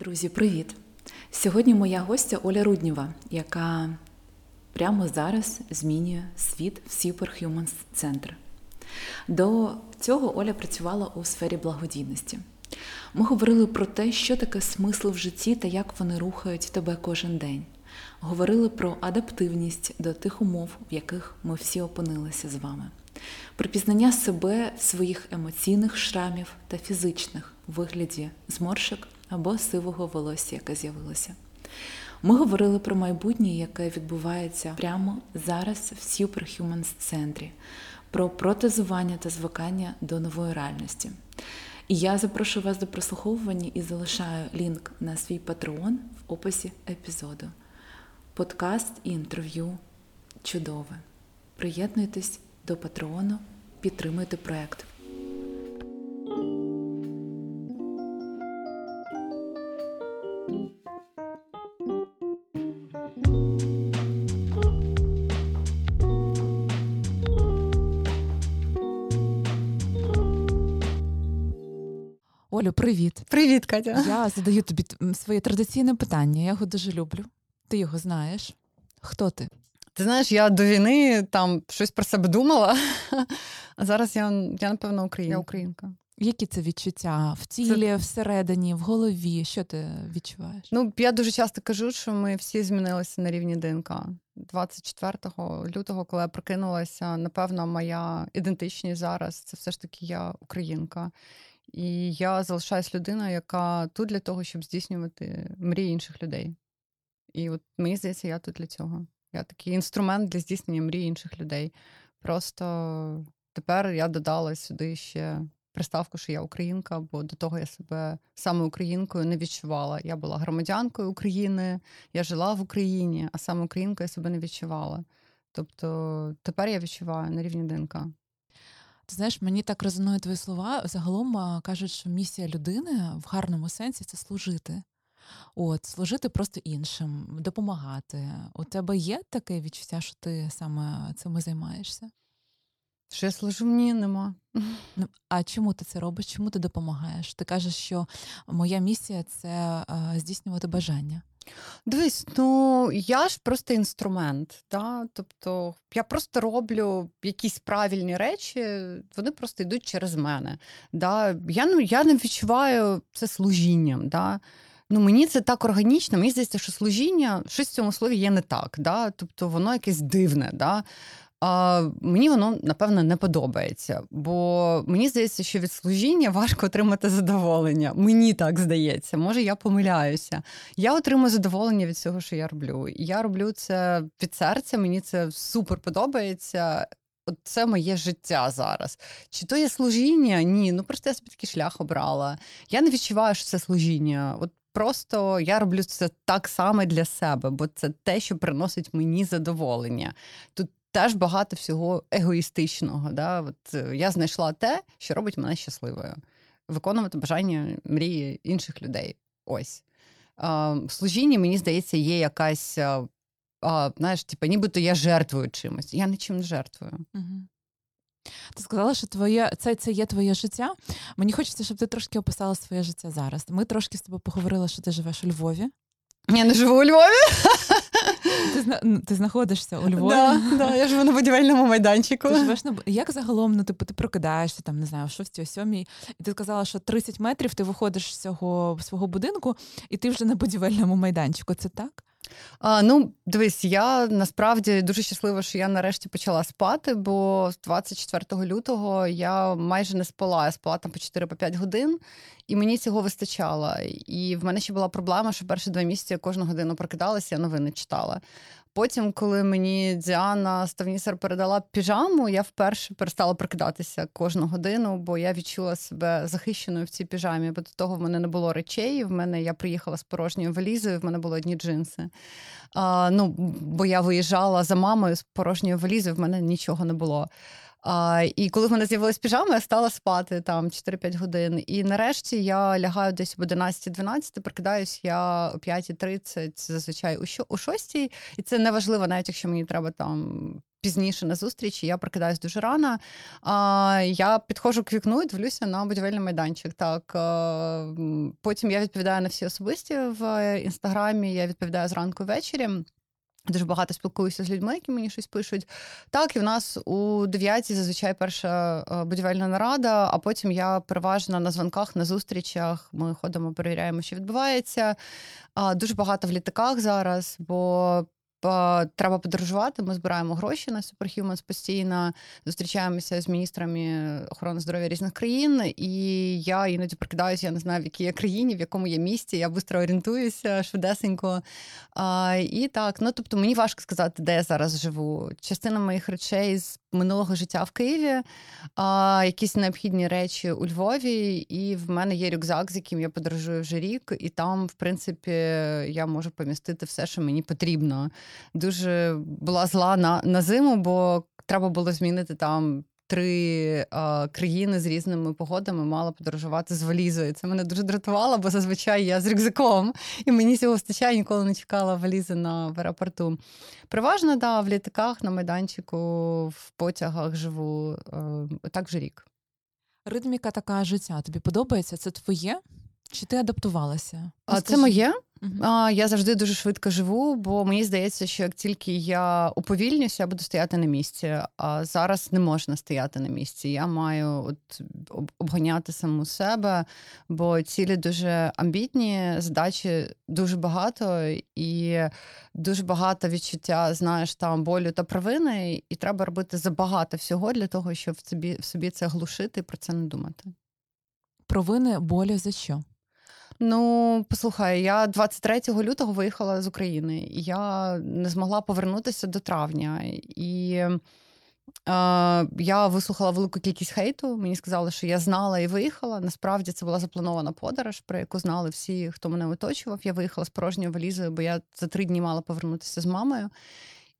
Друзі, привіт! Сьогодні моя гостя Оля Руднєва, яка прямо зараз змінює світ в Superhumans Center. До цього Оля працювала у сфері благодійності. Ми говорили про те, що таке смисл в житті та як вони рухають тебе кожен день. Говорили про адаптивність до тих умов, в яких ми всі опинилися з вами, про пізнання себе, своїх емоційних шрамів та фізичних у вигляді зморшок або сивого волосся, яке з'явилося. Ми говорили про майбутнє, яке відбувається прямо зараз в Superhumans центрі, про протезування та звикання до нової реальності. І я запрошую вас до прослуховування і залишаю лінк на свій патреон в описі епізоду. Подкаст і інтерв'ю чудове. Приєднуйтесь до патреону, підтримуйте проект. Олю, привіт. Привіт, Катя. Я задаю тобі своє традиційне питання. Я його дуже люблю. Ти його знаєш. Хто ти? Ти знаєш, я до війни там щось про себе думала, а зараз я, я напевно, українка. Я українка. Які це відчуття в тілі, це... всередині, в голові? Що ти відчуваєш? Ну, я дуже часто кажу, що ми всі змінилися на рівні ДНК. 24 лютого, коли я прокинулася, напевно, моя ідентичність зараз це все ж таки я українка. І я залишаюсь людиною, яка тут для того, щоб здійснювати мрії інших людей. І от мені здається, я тут для цього. Я такий інструмент для здійснення мрій інших людей. Просто тепер я додала сюди ще приставку, що я українка, бо до того я себе саме українкою не відчувала. Я була громадянкою України, я жила в Україні, а саме українкою я себе не відчувала. Тобто тепер я відчуваю на рівні ДНК. Ти знаєш, мені так резонують твої слова. Загалом кажуть, що місія людини в гарному сенсі це служити. От, служити просто іншим, допомагати. У тебе є таке відчуття, що ти саме цим займаєшся? Що я служу, ні, нема. Ну, а чому ти це робиш? Чому ти допомагаєш? Ти кажеш, що моя місія це здійснювати бажання. Дивись, ну я ж просто інструмент. Да? Тобто я просто роблю якісь правильні речі, вони просто йдуть через мене. Да? Я ну, я не відчуваю це служінням. Да? Ну, Мені це так органічно, мені здається, що служіння, щось в цьому слові є не так. Да? Тобто воно якесь дивне. Да? А Мені воно напевно не подобається, бо мені здається, що від служіння важко отримати задоволення. Мені так здається, може я помиляюся. Я отримую задоволення від цього, що я роблю. Я роблю це від серця, мені це супер подобається. От це моє життя зараз. Чи то є служіння? Ні, ну просто я собі такий шлях обрала. Я не відчуваю, що це служіння. От Просто я роблю це так само для себе, бо це те, що приносить мені задоволення. Тут теж багато всього егоїстичного. Да? От е, Я знайшла те, що робить мене щасливою, виконувати бажання мрії інших людей. Ось. В служінні, мені здається, є якась, знаєш, типу, нібито я жертвую чимось. Я нічим не жертвую. Ти сказала, що твоє це це є твоє життя. Мені хочеться, щоб ти трошки описала своє життя зараз. Ми трошки з тобою поговорили, що ти живеш у Львові. Я не живу у Львові. Ти зна- ти знаходишся у Львові? Да, да, Я живу на будівельному майданчику. Ти живеш на Як загалом ну, типу, ти прокидаєшся, там, не знаю, о 6 о 7 і ти сказала, що 30 метрів ти виходиш з цього свого будинку, і ти вже на будівельному майданчику. Це так? А, Ну, дивись, я насправді дуже щаслива, що я нарешті почала спати, бо 24 лютого я майже не спала. Я спала там по 4-5 годин, і мені цього вистачало. І в мене ще була проблема, що перші два місяці я кожну годину прокидалася, я новини читала. Потім, коли мені Діана Ставнісер передала піжаму, я вперше перестала прокидатися кожну годину, бо я відчула себе захищеною в цій піжамі. Бо до того в мене не було речей. В мене я приїхала з порожньою валізою, в мене були одні джинси. А, Ну, Бо я виїжджала за мамою з порожньою валізою, в мене нічого не було. А, І коли в мене з'явилась піжама, я стала спати там 4-5 годин. І нарешті я лягаю десь об 11-12, прикидаюсь я о 5.30, зазвичай у 6. І це неважливо, навіть якщо мені треба там пізніше на зустрічі. Я прокидаюсь дуже рано. А, Я підходжу к вікну і дивлюся на будівельний майданчик. Так а, потім я відповідаю на всі особисті в інстаграмі. Я відповідаю зранку ввечері. Дуже багато спілкуюся з людьми, які мені щось пишуть. Так, і в нас у дев'ятій зазвичай перша будівельна нарада, а потім я переважно на дзвонках, на зустрічах. Ми ходимо, перевіряємо, що відбувається. Дуже багато в літаках зараз, бо треба подорожувати. Ми збираємо гроші на Superhumans постійно, зустрічаємося з міністрами охорони здоров'я різних країн. І я іноді прокидаюся, я не знаю, в якій я країні, в якому є місті. Я швидко орієнтуюся швидесенько. А, І так, ну тобто мені важко сказати, де я зараз живу. Частина моїх речей з минулого життя в Києві, а, якісь необхідні речі у Львові, і в мене є рюкзак, з яким я подорожую вже рік, і там, в принципі, я можу помістити все, що мені потрібно. Дуже була зла на, на зиму, бо треба було змінити там. Три а, країни з різними погодами мала подорожувати з валізою. Це мене дуже дратувало, бо зазвичай я з рюкзаком, і мені цього вистачає, ніколи не чекала валізи на в аеропорту. Переважно, да, в літаках, на майданчику, в потягах живу е, так вже рік. Ритміка така життя. Тобі подобається? Це твоє? Чи ти адаптувалася? А це моє. А, Я завжди дуже швидко живу, бо мені здається, що як тільки я уповільнюся, я буду стояти на місці. А зараз не можна стояти на місці. Я маю от обганяти саму себе, бо цілі дуже амбітні, задачі дуже багато, і дуже багато відчуття, знаєш, там болю та провини, і треба робити забагато всього для того, щоб в собі в собі це глушити і про це не думати. Провини болю за що? Ну, послухай, я 23 лютого виїхала з України, і я не змогла повернутися до травня. І е, я вислухала велику кількість хейту. Мені сказали, що я знала і виїхала. Насправді це була запланована подорож, про яку знали всі, хто мене оточував. Я виїхала з порожньою валізою, бо я за три дні мала повернутися з мамою.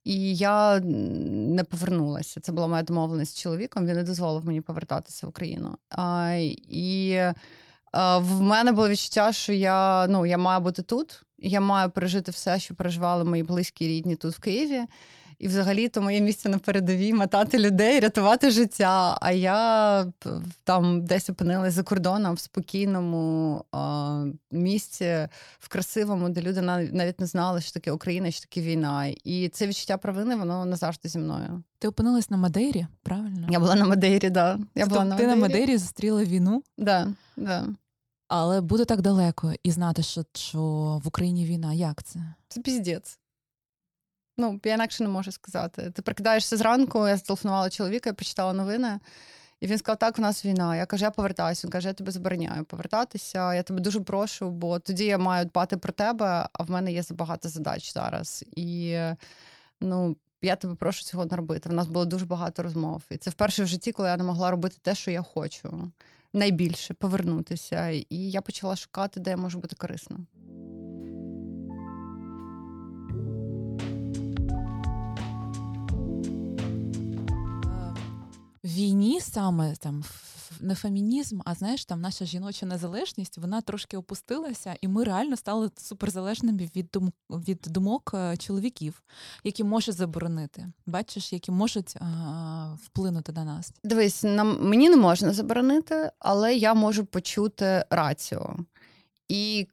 І я не повернулася. Це була моя домовленість з чоловіком. Він не дозволив мені повертатися в Україну. А, І в мене було відчуття, що я ну, я маю бути тут, я маю пережити все, що переживали мої близькі рідні тут в Києві. І взагалі то моє місце на передовій мотати людей, рятувати життя. А я там десь опинилась за кордоном в спокійному а, місці, в красивому, де люди навіть не знали, що таке Україна, що таке війна. І це відчуття провини, воно назавжди зі мною. Ти опинилась на Мадейрі, правильно? Я була на Мадейрі, да. Я була на Ти на Мадейрі зустріла війну? Да, да. Але бути так далеко і знати, що що в Україні війна, як це? Це піздець. Ну, я інакше не можу сказати. Ти прокидаєшся зранку, я зателефонувала чоловіка, я почитала новини, і він сказав, так, у нас війна. Я кажу, я повертаюся. Він каже, я тебе забороняю повертатися. Я тебе дуже прошу, бо тоді я маю дбати про тебе, а в мене є забагато задач зараз. І ну, я тебе прошу цього не робити. В нас було дуже багато розмов. І це вперше в житті, коли я не могла робити те, що я хочу. Найбільше повернутися. І я почала шукати, де я можу бути корисна. Війні саме там не фемінізм, а знаєш, там наша жіноча незалежність вона трошки опустилася, і ми реально стали суперзалежними від дум від думок е, чоловіків, які можуть заборонити. Бачиш, які можуть а, вплинути на нас. Дивись, нам мені не можна заборонити, але я можу почути раціо. І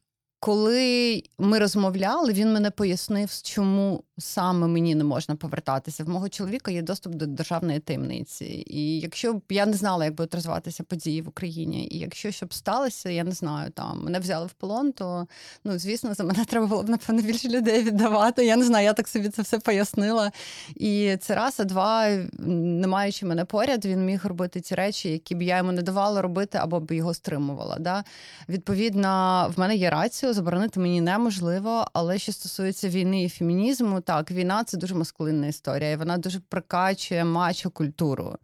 коли ми розмовляли, він мене пояснив, чому саме мені не можна повертатися. В мого чоловіка є доступ до державної таємниці. І якщо б я не знала, як будуть розвиватися події в Україні, і якщо щоб сталося, я не знаю, там мене взяли в полон, то ну звісно, за мене треба було б напевно більше людей віддавати. Я не знаю, я так собі це все пояснила. І це раз, а два, не маючи мене поряд, він міг робити ті речі, які б я йому не давала робити або б його стримувала. Да? Відповідно, в мене є рацію, заборонити мені неможливо, але що стосується війни і фемінізму так, війна це дуже маскулинна історія, і вона дуже прокачує мачо культуру.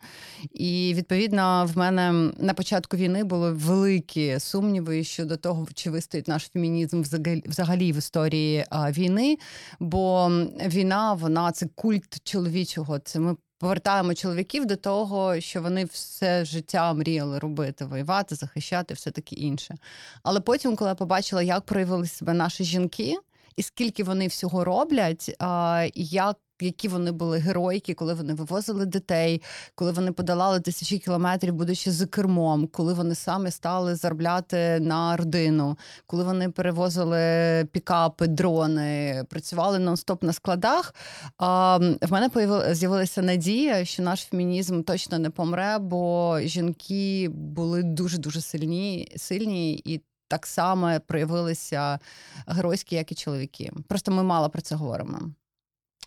І відповідно в мене на початку війни були великі сумніви щодо того, чи вистоїть наш фемінізм взагалі в історії війни. Бо війна, вона це культ чоловічого. Це ми. Повертаємо чоловіків до того, що вони все життя мріяли робити, воювати, захищати, все таке інше. Але потім, коли я побачила, як проявили себе наші жінки, і скільки вони всього роблять, як які вони були геройки, коли вони вивозили дітей, коли вони подолали тисячі кілометрів, будучи за кермом, коли вони самі стали заробляти на родину, коли вони перевозили пікапи, дрони, працювали нон-стоп на складах. А, в мене з'явилася надія, що наш фемінізм точно не помре, бо жінки були дуже дуже сильні, сильні і. Так само проявилися геройські, як і чоловіки. Просто ми мало про це говоримо.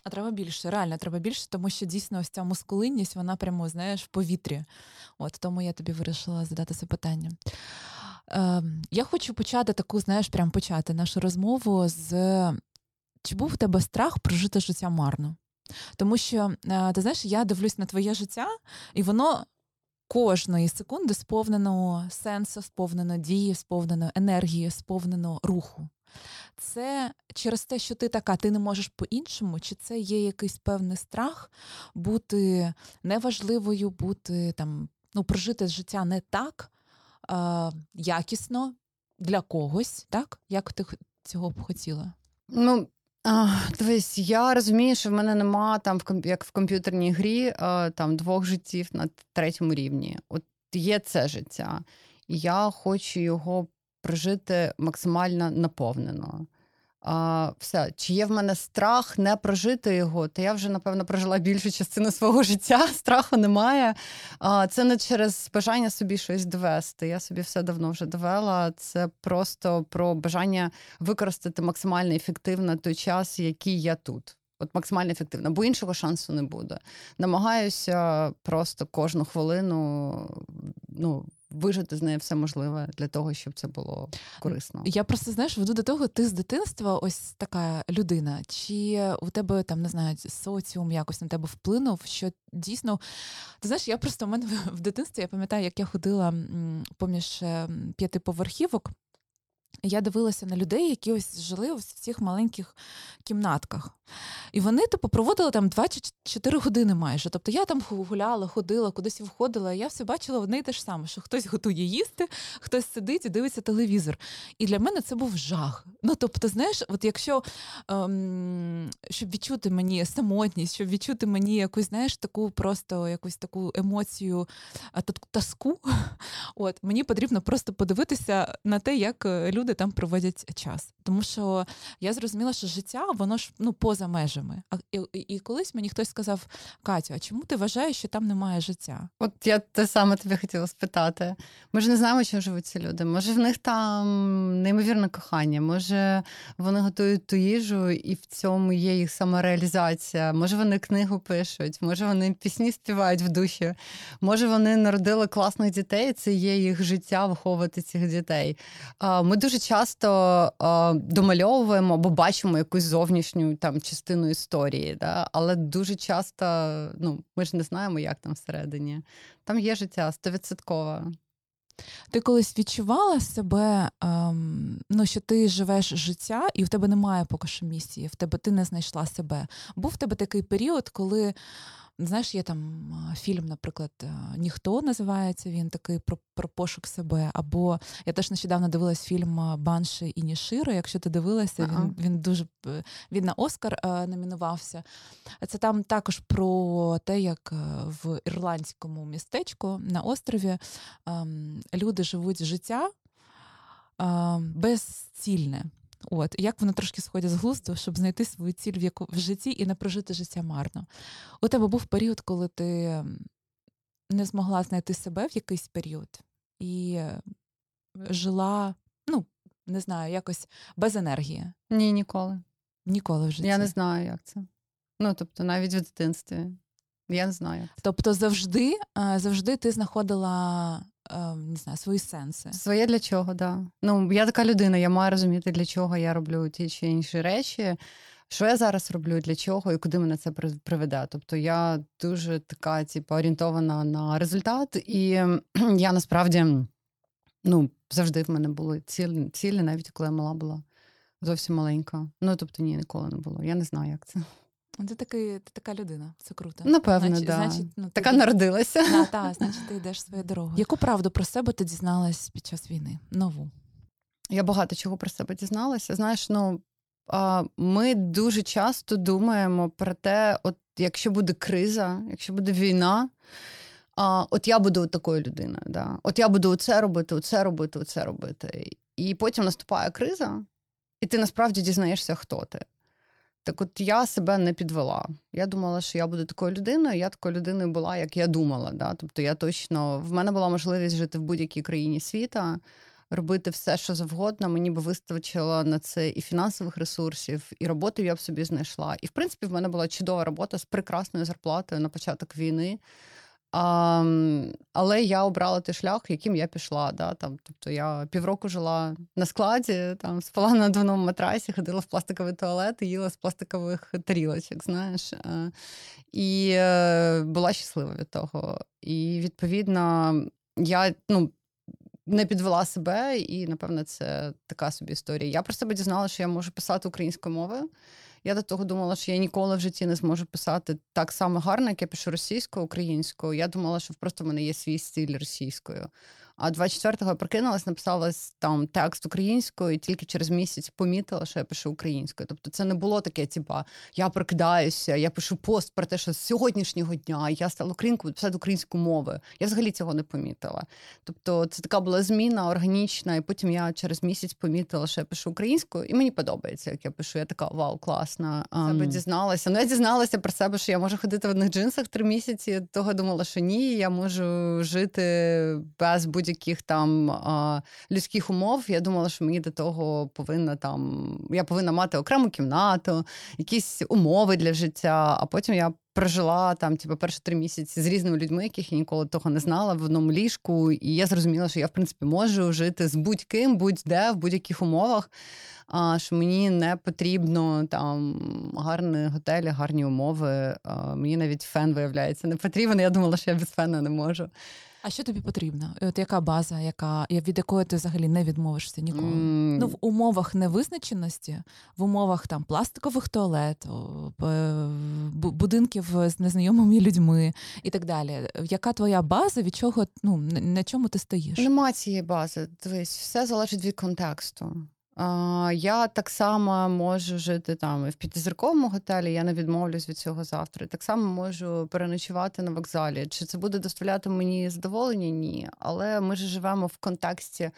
А треба більше, реально треба більше, тому що дійсно ось ця мускулинність, вона прямо, знаєш, в повітрі. От тому я тобі вирішила задати це питання. Е, я хочу почати таку, знаєш, прям почати нашу розмову з чи був в тебе страх прожити життя марно? Тому що, е, ти знаєш, я дивлюсь на твоє життя, і воно кожної секунди сповнено сенсу, сповнено дії, сповнено енергії, сповнено руху. Це через те, що ти така, ти не можеш по-іншому, чи це є якийсь певний страх бути неважливою, бути там, ну, прожити життя не так е, якісно для когось, так? Як ти цього б хотіла? Ну, дивись, я розумію, що в мене нема там як в комп'ютерній грі там двох життів на третьому рівні. От є це життя, і я хочу його прожити максимально наповнено. А, все, чи є в мене страх не прожити його, то я вже напевно прожила більшу частину свого життя. Страху немає. А, це не через бажання собі щось довести. Я собі все давно вже довела. Це просто про бажання використати максимально ефективно той час, який я тут. От максимально ефективно, бо іншого шансу не буде. Намагаюся просто кожну хвилину ну, вижити з нею все можливе для того, щоб це було корисно. Я просто знаєш, веду до того, ти з дитинства ось така людина. Чи у тебе там не знаю, соціум якось на тебе вплинув? Що дійсно ти знаєш, я просто в мене в дитинстві я пам'ятаю, як я ходила поміж е, п'ятиповерхівок. Я дивилася на людей, які ось жили ось в цих маленьких кімнатках. І вони, типу, проводили там 24 години майже. Тобто я там гуляла, ходила, кудись входила, і я все бачила одне і те ж саме, що хтось готує їсти, хтось сидить і дивиться телевізор. І для мене це був жах. Ну, тобто, знаєш, от якщо ем, щоб відчути мені самотність, щоб відчути мені якусь, знаєш, таку просто якусь таку емоцію, таску, от мені потрібно просто подивитися на те, як е, люди там проводять час. Тому що я зрозуміла, що життя, воно ж ну поза межами. А і, і, колись мені хтось сказав: Катю, а чому ти вважаєш, що там немає життя? От я те саме тобі хотіла спитати. Ми ж не знаємо, чим живуть ці люди. Може, в них там неймовірне кохання, може вони готують ту їжу, і в цьому є їх самореалізація. Може, вони книгу пишуть, може вони пісні співають в душі, може вони народили класних дітей. і Це є їх життя виховувати цих дітей. Ми дуже часто а, домальовуємо або бачимо якусь зовнішню там частину історії, да? але дуже часто ну, ми ж не знаємо, як там всередині. Там є життя стовідсотково. Ти колись відчувала себе, ем, ну, що ти живеш життя, і в тебе немає поки що місії, в тебе ти не знайшла себе. Був в тебе такий період, коли. Знаєш, є там фільм, наприклад, Ніхто називається він такий про, про пошук себе. Або я теж нещодавно дивилась фільм Банши і Ніширо. Якщо ти дивилася, він, він дуже він на Оскар номінувався. Це там також про те, як в ірландському містечку на острові люди живуть життя безцільне. От, як вони трошки сходять з глузду, щоб знайти свою ціль в, яку, в житті і не прожити життя марно. У тебе був період, коли ти не змогла знайти себе в якийсь період і е, жила, ну, не знаю, якось без енергії. Ні, ніколи. Ніколи в житті. Я не знаю, як це. Ну, тобто, навіть в дитинстві. Я не знаю. Тобто завжди, е, завжди ти знаходила не знаю, свої сенси. Своє для чого, да. Ну, я така людина, я маю розуміти, для чого я роблю ті чи інші речі. Що я зараз роблю, для чого і куди мене це приведе? Тобто я дуже така, типу, орієнтована на результат, і я насправді ну, завжди в мене були цілі, цілі, навіть коли я мала була зовсім маленька. Ну, тобто, ні, ніколи не було. Я не знаю, як це. Ти такий, ти така людина, це круто. Напевно, значить, да. значить, ну, ти Така йдеш- народилася. Да, та, значить, ти йдеш своєю дорогою. Яку правду про себе ти дізналась під час війни? Нову. Я багато чого про себе дізналася. Знаєш, ну а, ми дуже часто думаємо про те, от якщо буде криза, якщо буде війна, а, от я буду такою людиною. Да? От я буду оце робити, оце робити, оце робити. І потім наступає криза, і ти насправді дізнаєшся, хто ти. Так от я себе не підвела. Я думала, що я буду такою людиною. Я такою людиною була, як я думала. Да? Тобто я точно в мене була можливість жити в будь-якій країні світа, робити все, що завгодно. Мені би вистачило на це і фінансових ресурсів, і роботу я б собі знайшла. І в принципі, в мене була чудова робота з прекрасною зарплатою на початок війни. А, але я обрала той шлях, яким я пішла. Да, там, Тобто я півроку жила на складі, там спала на двоному матрасі, ходила в пластиковий туалет і їла з пластикових тарілочок, знаєш. А, і е, була щаслива від того. І відповідно, я ну, не підвела себе, і, напевно, це така собі історія. Я про себе дізналася, що я можу писати українською мовою. Я до того думала, що я ніколи в житті не зможу писати так само гарно, як я пишу російською, українською. Я думала, що просто в мене є свій стиль російською. А 24-го я прокинулась, написала там текст українською, і тільки через місяць помітила, що я пишу українською. Тобто це не було таке, типа я прокидаюся, я пишу пост про те, що з сьогоднішнього дня я стала українкою писати українську мову. Я взагалі цього не помітила. Тобто, це така була зміна органічна, і потім я через місяць помітила, що я пишу українською, і мені подобається, як я пишу. Я така вау, класна. Um... Себе дізналася. Ну я дізналася про себе, що я можу ходити в одних джинсах три місяці. Того думала, що ні, я можу жити без будь будь-яких там людських умов. Я думала, що мені до того повинна там я повинна мати окрему кімнату, якісь умови для життя. А потім я прожила там, типу, перші три місяці з різними людьми, яких я ніколи того не знала в одному ліжку. І я зрозуміла, що я в принципі можу жити з будь-ким, будь-де, в будь-яких умовах. А що мені не потрібно там гарні готелі, гарні умови. А, мені навіть фен виявляється не потрібен. Я думала, що я без фена не можу. А що тобі потрібно? От яка база, яка від якої ти взагалі не відмовишся ніколи? Mm. Ну в умовах невизначеності, в умовах там пластикових туалет, будинків з незнайомими людьми і так далі. Яка твоя база? Від чого ну на чому ти стоїш? Нема цієї бази. Дивись, все залежить від контексту. Я так само можу жити там в п'ятизірковому готелі, я не відмовлюсь від цього завтра. Так само можу переночувати на вокзалі. Чи це буде доставляти мені задоволення? Ні. Але ми ж живемо в контексті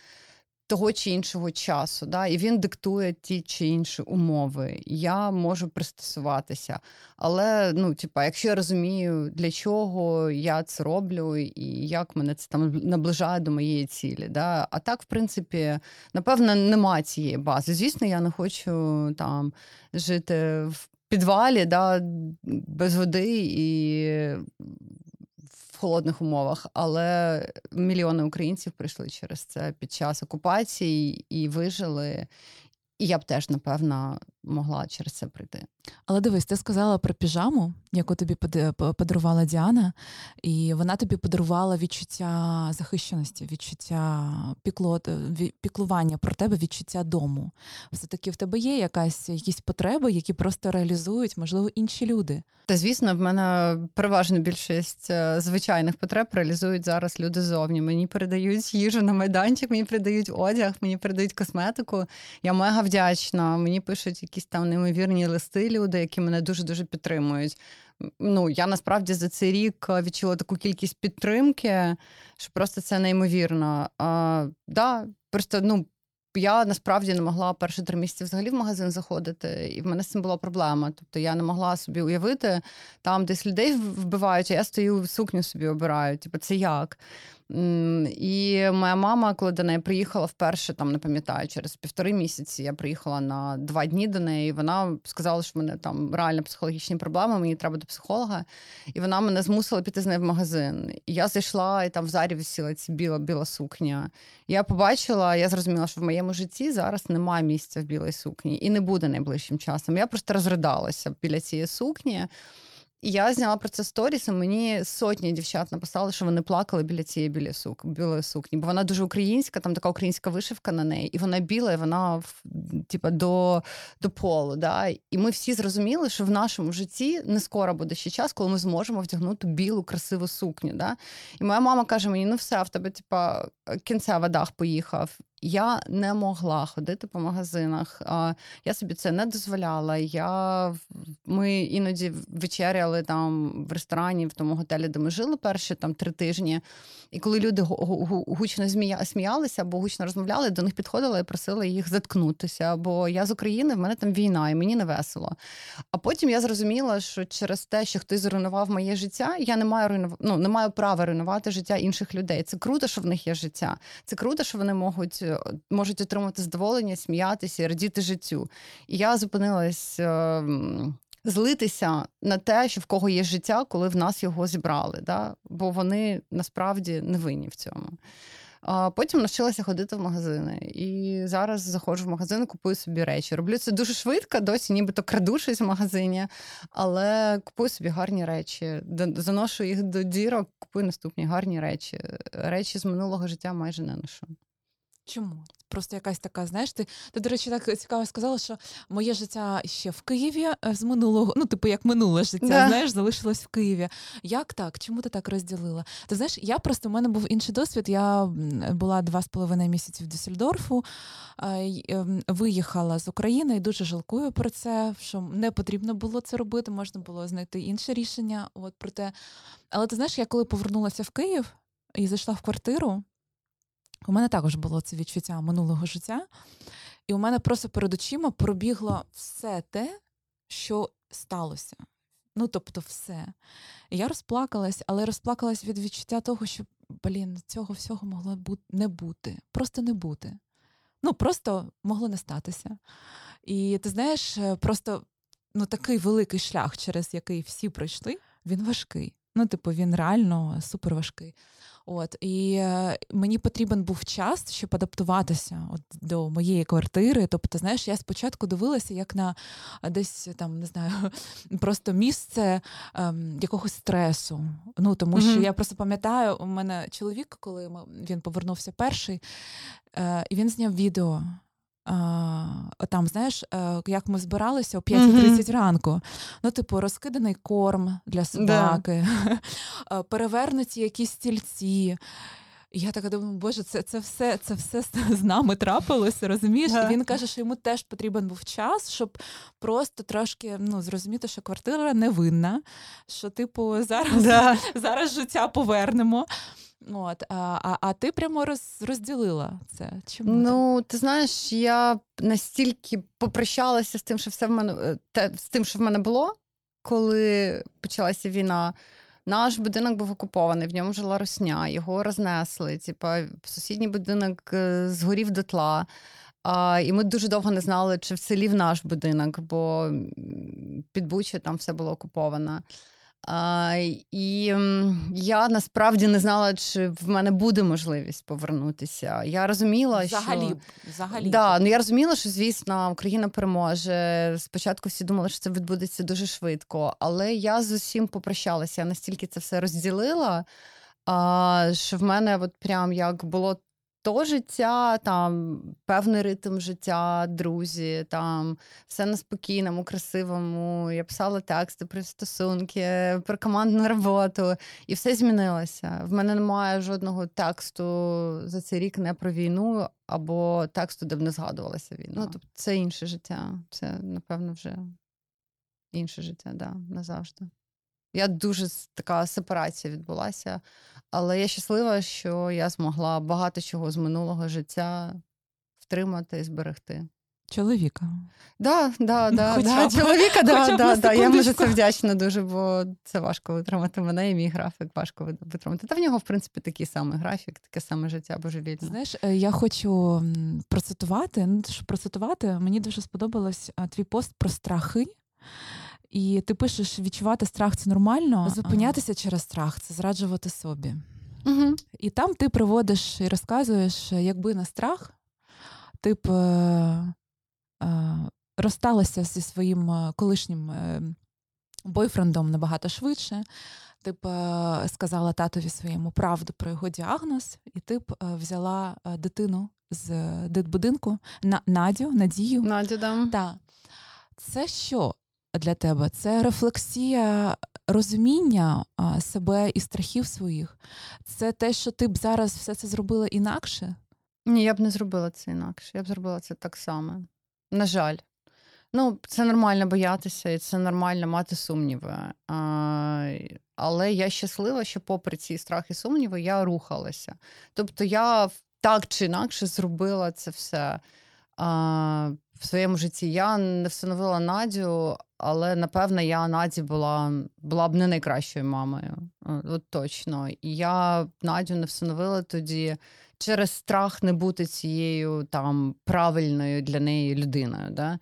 того чи іншого часу, да, і він диктує ті чи інші умови. Я можу пристосуватися. Але ну, типа, якщо я розумію, для чого я це роблю, і як мене це там наближає до моєї цілі. Да? А так, в принципі, напевно, нема цієї бази. Звісно, я не хочу там жити в підвалі, да, без води і холодних умовах, але мільйони українців прийшли через це під час окупації і вижили. І я б теж, напевно, могла через це прийти. Але дивись, ти сказала про піжаму, яку тобі подарувала Діана, і вона тобі подарувала відчуття захищеності, відчуття піклот, піклування про тебе, відчуття дому. Все-таки в тебе є якась якісь потреби, які просто реалізують, можливо, інші люди. Та звісно, в мене переважна більшість е, звичайних потреб реалізують зараз люди зовні. Мені передають їжу на майданчик, мені передають одяг, мені передають косметику. Я мега вдячна. Мені пишуть якісь там неймовірні листи люди, які мене дуже дуже підтримують. Ну, я насправді за цей рік відчула таку кількість підтримки, що просто це неймовірно. А, да, Просто ну, я насправді не могла перші три місяці взагалі в магазин заходити, і в мене з цим була проблема. Тобто я не могла собі уявити, там десь людей вбивають, а я стою сукню собі обираю. Типу, це як? І моя мама, коли до неї приїхала вперше, там не пам'ятаю, через півтори місяці я приїхала на два дні до неї. і Вона сказала, що в мене там реально психологічні проблеми, мені треба до психолога. І вона мене змусила піти з нею в магазин. І я зайшла, і там в зарі висіла ці біла біла сукня. Я побачила, я зрозуміла, що в моєму житті зараз немає місця в білій сукні і не буде найближчим часом. Я просто розридалася біля цієї сукні. Я зняла про це сторіс, і мені сотні дівчат написали, що вони плакали біля цієї біля сук, білої сукні, бо вона дуже українська, там така українська вишивка на неї, і вона біла, і вона типа, до до полу. Да? І ми всі зрозуміли, що в нашому житті не скоро буде ще час, коли ми зможемо вдягнути білу, красиву сукню. Да? І моя мама каже мені: ну все, в тебе типа, кінцева дах поїхав. Я не могла ходити по магазинах. Я собі це не дозволяла. Я, Ми іноді вечеряли там в ресторані, в тому готелі, де ми жили перші там три тижні. І коли люди гучно сміялися або гучно розмовляли, до них підходила і просила їх заткнутися. Бо я з України, в мене там війна, і мені не весело. А потім я зрозуміла, що через те, що хтось зруйнував моє життя, я не маю руйнув... ну, не маю права руйнувати життя інших людей. Це круто, що в них є життя. Це круто, що вони можуть можуть отримати задоволення, сміятися і радіти життю. І я зупинилась. Ем, злитися на те, що в кого є життя, коли в нас його зібрали, да? бо вони насправді не винні в цьому. А Потім навчилася ходити в магазини. І зараз заходжу в магазин, купую собі речі. Роблю це дуже швидко, досі нібито краду щось в магазині, але купую собі гарні речі, заношу їх до дірок, купую наступні гарні речі. Речі з минулого життя майже не ношу. Чому? Просто якась така, знаєш, ти, ти, до речі, так цікаво сказала, що моє життя ще в Києві е, з минулого, ну, типу, як минуле життя, да. знаєш, залишилось в Києві. Як так? Чому ти так розділила? Ти знаєш, я просто у мене був інший досвід. Я була два з половиною місяці в Дюссельдорфу, ем, виїхала з України і дуже жалкую про це, що не потрібно було це робити, можна було знайти інше рішення. От про те. Але ти знаєш, я коли повернулася в Київ і зайшла в квартиру. У мене також було це відчуття минулого життя, і у мене просто перед очима пробігло все те, що сталося. Ну, тобто, все. Я розплакалась, але розплакалась від відчуття того, що, блін, цього всього могло не бути, просто не бути. Ну, просто могло не статися. І ти знаєш, е, просто ну, такий великий шлях, через який всі пройшли, він важкий. Ну, типу, він реально супер важкий. От і е, мені потрібен був час, щоб адаптуватися от до моєї квартири. Тобто, знаєш, я спочатку дивилася як на десь там не знаю, просто місце ем, якогось стресу. Ну тому mm-hmm. що я просто пам'ятаю, у мене чоловік, коли він повернувся перший, е, і він зняв відео там, знаєш, е, як ми збиралися о 5.30 mm-hmm. ранку. Ну, типу, розкиданий корм для собаки, yeah. перевернуті якісь стільці. Я така думаю, боже, це це все це все з нами трапилося, розумієш? Yeah. І він каже, що йому теж потрібен був час, щоб просто трошки ну, зрозуміти, що квартира невинна, що, типу, зараз yeah. зараз життя повернемо. От, А а, а ти прямо роз, розділила це. Чому? Ну, ти знаєш, я настільки попрощалася з тим, що все в мене е, те, з тим, що в мене було, коли почалася війна. Наш будинок був окупований, в ньому жила росня, його рознесли. Типа сусідній будинок е, згорів дотла. А, І ми дуже довго не знали, чи в селі наш будинок, бо під Бучі там все було окуповано. А, І я насправді не знала, чи в мене буде можливість повернутися. Я розуміла, взагалі, що взагалі. Да, ну я розуміла, що звісно Україна переможе. Спочатку всі думали, що це відбудеться дуже швидко, але я з усім попрощалася. Я настільки це все розділила. А, Що в мене от прям як було то життя, там певний ритм життя, друзі, там все на спокійному, красивому. Я писала тексти про стосунки, про командну роботу, і все змінилося. В мене немає жодного тексту за цей рік не про війну або тексту, де б не згадувалася війна. Ну, тобто це інше життя. Це, напевно, вже інше життя, да, назавжди. Я дуже така сепарація відбулася, але я щаслива, що я змогла багато чого з минулого життя втримати і зберегти. Чоловіка. Да, да, да, Хоча да, чоловіка, да, хоча да, да. Я за це вдячна дуже, бо це важко витримати мене і мій графік важко витримати. Та в нього, в принципі, такий самий графік, таке саме життя божевільне. Знаєш, е, я хочу процитувати. Ну, щоб процитувати, мені дуже сподобалось твій пост про страхи. І ти пишеш, відчувати страх це нормально, зупинятися через страх це зраджувати собі. Угу. І там ти приводиш і розказуєш, якби на страх, ти б е, е, розсталася зі своїм е, колишнім е, бойфрендом набагато швидше. Ти б е, сказала татові своєму правду про його діагноз, і ти б е, взяла дитину з дитбудинку на Надю, Надію. Надю, да. Так. Це що? Для тебе? Це рефлексія розуміння себе і страхів своїх. Це те, що ти б зараз все це зробила інакше. Ні, я б не зробила це інакше. Я б зробила це так само. На жаль. Ну, це нормально боятися, і це нормально мати сумніви. А, але я щаслива, що, попри ці страхи і сумніви, я рухалася. Тобто, я так чи інакше зробила це все а, в своєму житті. Я не встановила Надю, але напевно я Наді була, була б не найкращою мамою. Е, От точно. І я Надю не встановила тоді через страх не бути цією там правильною для неї людиною. Да?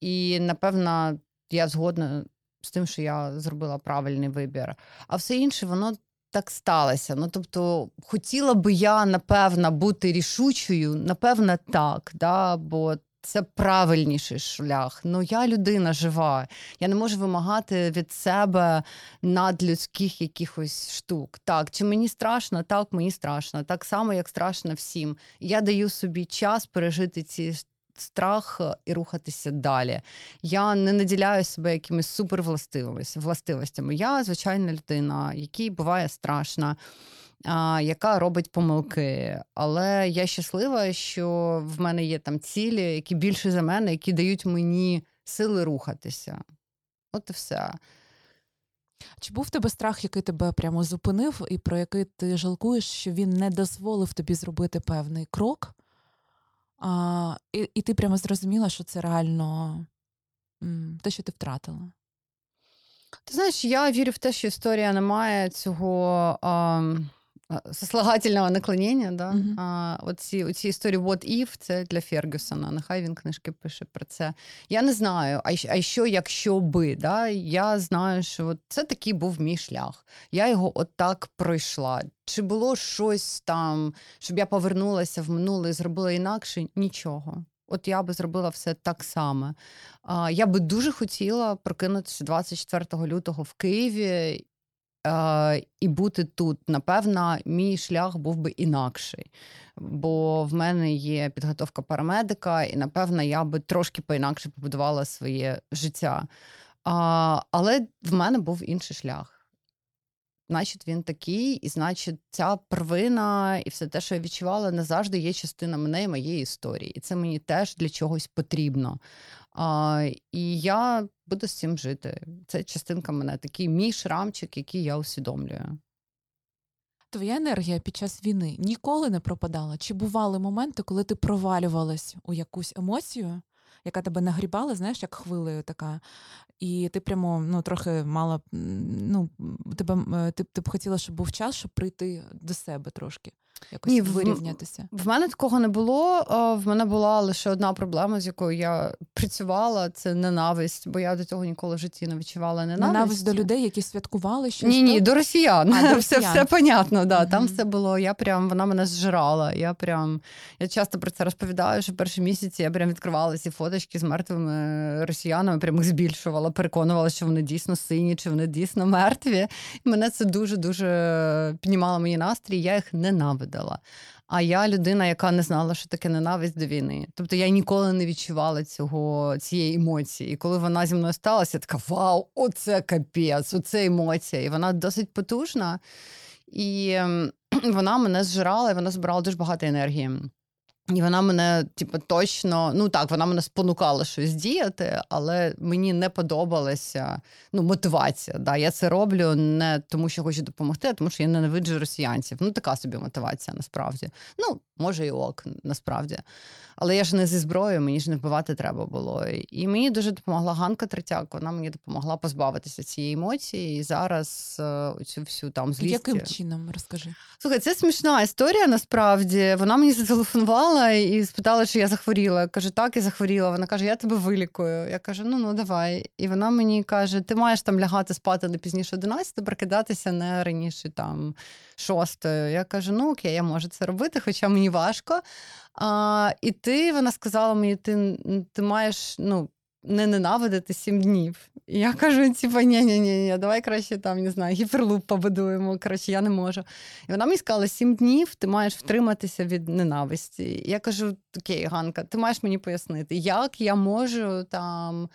І напевно, я згодна з тим, що я зробила правильний вибір. А все інше, воно так сталося. Ну, тобто, хотіла би я, напевно, бути рішучою, напевно, так, да? бо це правильніший шлях. Ну, я людина жива. Я не можу вимагати від себе надлюдських якихось штук. Так, чи мені страшно? Так, мені страшно. Так само, як страшно всім. Я даю собі час пережити ці страх і рухатися далі. Я не наділяю себе якимись супервластивостями. властивостями. Я звичайна людина, якій буває страшно. Яка робить помилки, але я щаслива, що в мене є там цілі, які більше за мене, які дають мені сили рухатися. От і все. Чи був в тебе страх, який тебе прямо зупинив, і про який ти жалкуєш, що він не дозволив тобі зробити певний крок? А, і, і ти прямо зрозуміла, що це реально те, що ти втратила. Ти знаєш, я вірю в те, що історія не має цього а, сослагательного наклонення. Да? Мгм. А, оці, оці історії What If це для Фергюсона. Нехай він книжки пише про це. Я не знаю, а, а що, якщо би? Да? Я знаю, що от це такий був мій шлях. Я його отак пройшла. Чи було щось там, щоб я повернулася в минуле і зробила інакше? Нічого. От я би зробила все так само. Я би дуже хотіла прокинутися 24 лютого в Києві а, і бути тут. Напевно, мій шлях був би інакший, бо в мене є підготовка парамедика, і напевно я би трошки поінакше побудувала своє життя. А, Але в мене був інший шлях. Значить, він такий, і значить, ця первина і все те, що я відчувала, не завжди є частина мене і моєї історії. І це мені теж для чогось потрібно. А, і я буду з цим жити. Це частинка мене, такий мій шрамчик, який я усвідомлюю. Твоя енергія під час війни ніколи не пропадала? Чи бували моменти, коли ти провалювалась у якусь емоцію, яка тебе нагрібала, знаєш, як хвилею така, і ти прямо ну, трохи мала, ну, тебе, ти, ти б хотіла, щоб був час, щоб прийти до себе трошки, якось Ні, в- вирівнятися. В мене такого не було. В мене була лише одна проблема, з якою я працювала. Це ненависть, бо я до цього ніколи в житті не відчувала ненависть. Ненависть до людей, які святкували щось. Ні, ні, до росіян. А, до все, росіян. все понятно. Да. Там все було. Я прям вона мене зжирала. Я прям я часто про це розповідаю, що перші місяці я прям відкривала ці фоточки з мертвими росіянами, прям їх збільшувала, переконувала, що вони дійсно сині, чи вони дійсно мертві. І мене це дуже дуже піднімало мій настрій. Я їх ненавидела. А я людина, яка не знала, що таке ненависть до війни. Тобто я ніколи не відчувала цього, цієї емоції. І коли вона зі мною сталася, я така вау, оце капець, оце емоція. І вона досить потужна. І ем, вона мене зжирала, і вона збирала дуже багато енергії. І вона мене, типу, точно, ну так, вона мене спонукала щось діяти, але мені не подобалася ну, мотивація. Да. Я це роблю не тому, що хочу допомогти, а тому що я ненавиджу росіянців. Ну, така собі мотивація насправді. Ну, може, і ок, насправді. Але я ж не зі зброєю, мені ж не вбивати треба було. І мені дуже допомогла Ганка Третяк. Вона мені допомогла позбавитися цієї емоції. І зараз е, оцю всю там злість. Яким чином, розкажи. Слухай, це смішна історія насправді. Вона мені зателефонувала і спитала, чи я захворіла. Я кажу, так, я захворіла. Вона каже, я тебе вилікую. Я кажу, ну ну давай. І вона мені каже: ти маєш там лягати спати не пізніше 11, прокидатися не раніше там 6. Я кажу, ну окей, я можу це робити, хоча мені важко. А, І ти вона сказала мені, ти, ти маєш ну, не ненавидити сім днів. І я кажу, типу, ні ні ні давай краще там не знаю, гіперлуп побудуємо. Коротше, я не можу. І вона мені сказала, сім днів ти маєш втриматися від ненависті. Я кажу: окей, Ганка, ти маєш мені пояснити, як я можу там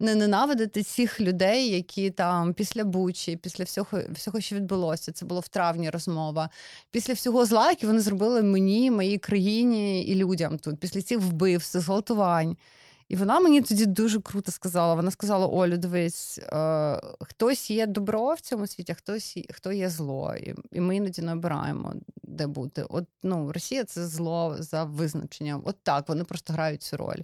не ненавидити цих людей, які там після Бучі, після всього, всього, що відбулося. Це було в травні розмова. Після всього зла, яке вони зробили мені, моїй країні і людям тут, після цих вбивств, зґвалтувань. І вона мені тоді дуже круто сказала. Вона сказала: Олю, дивись, е, хтось є добро в цьому світі, а хтось хто є зло. І, і ми іноді не обираємо, де бути. От ну, Росія це зло за визначенням. От так, вони просто грають цю роль.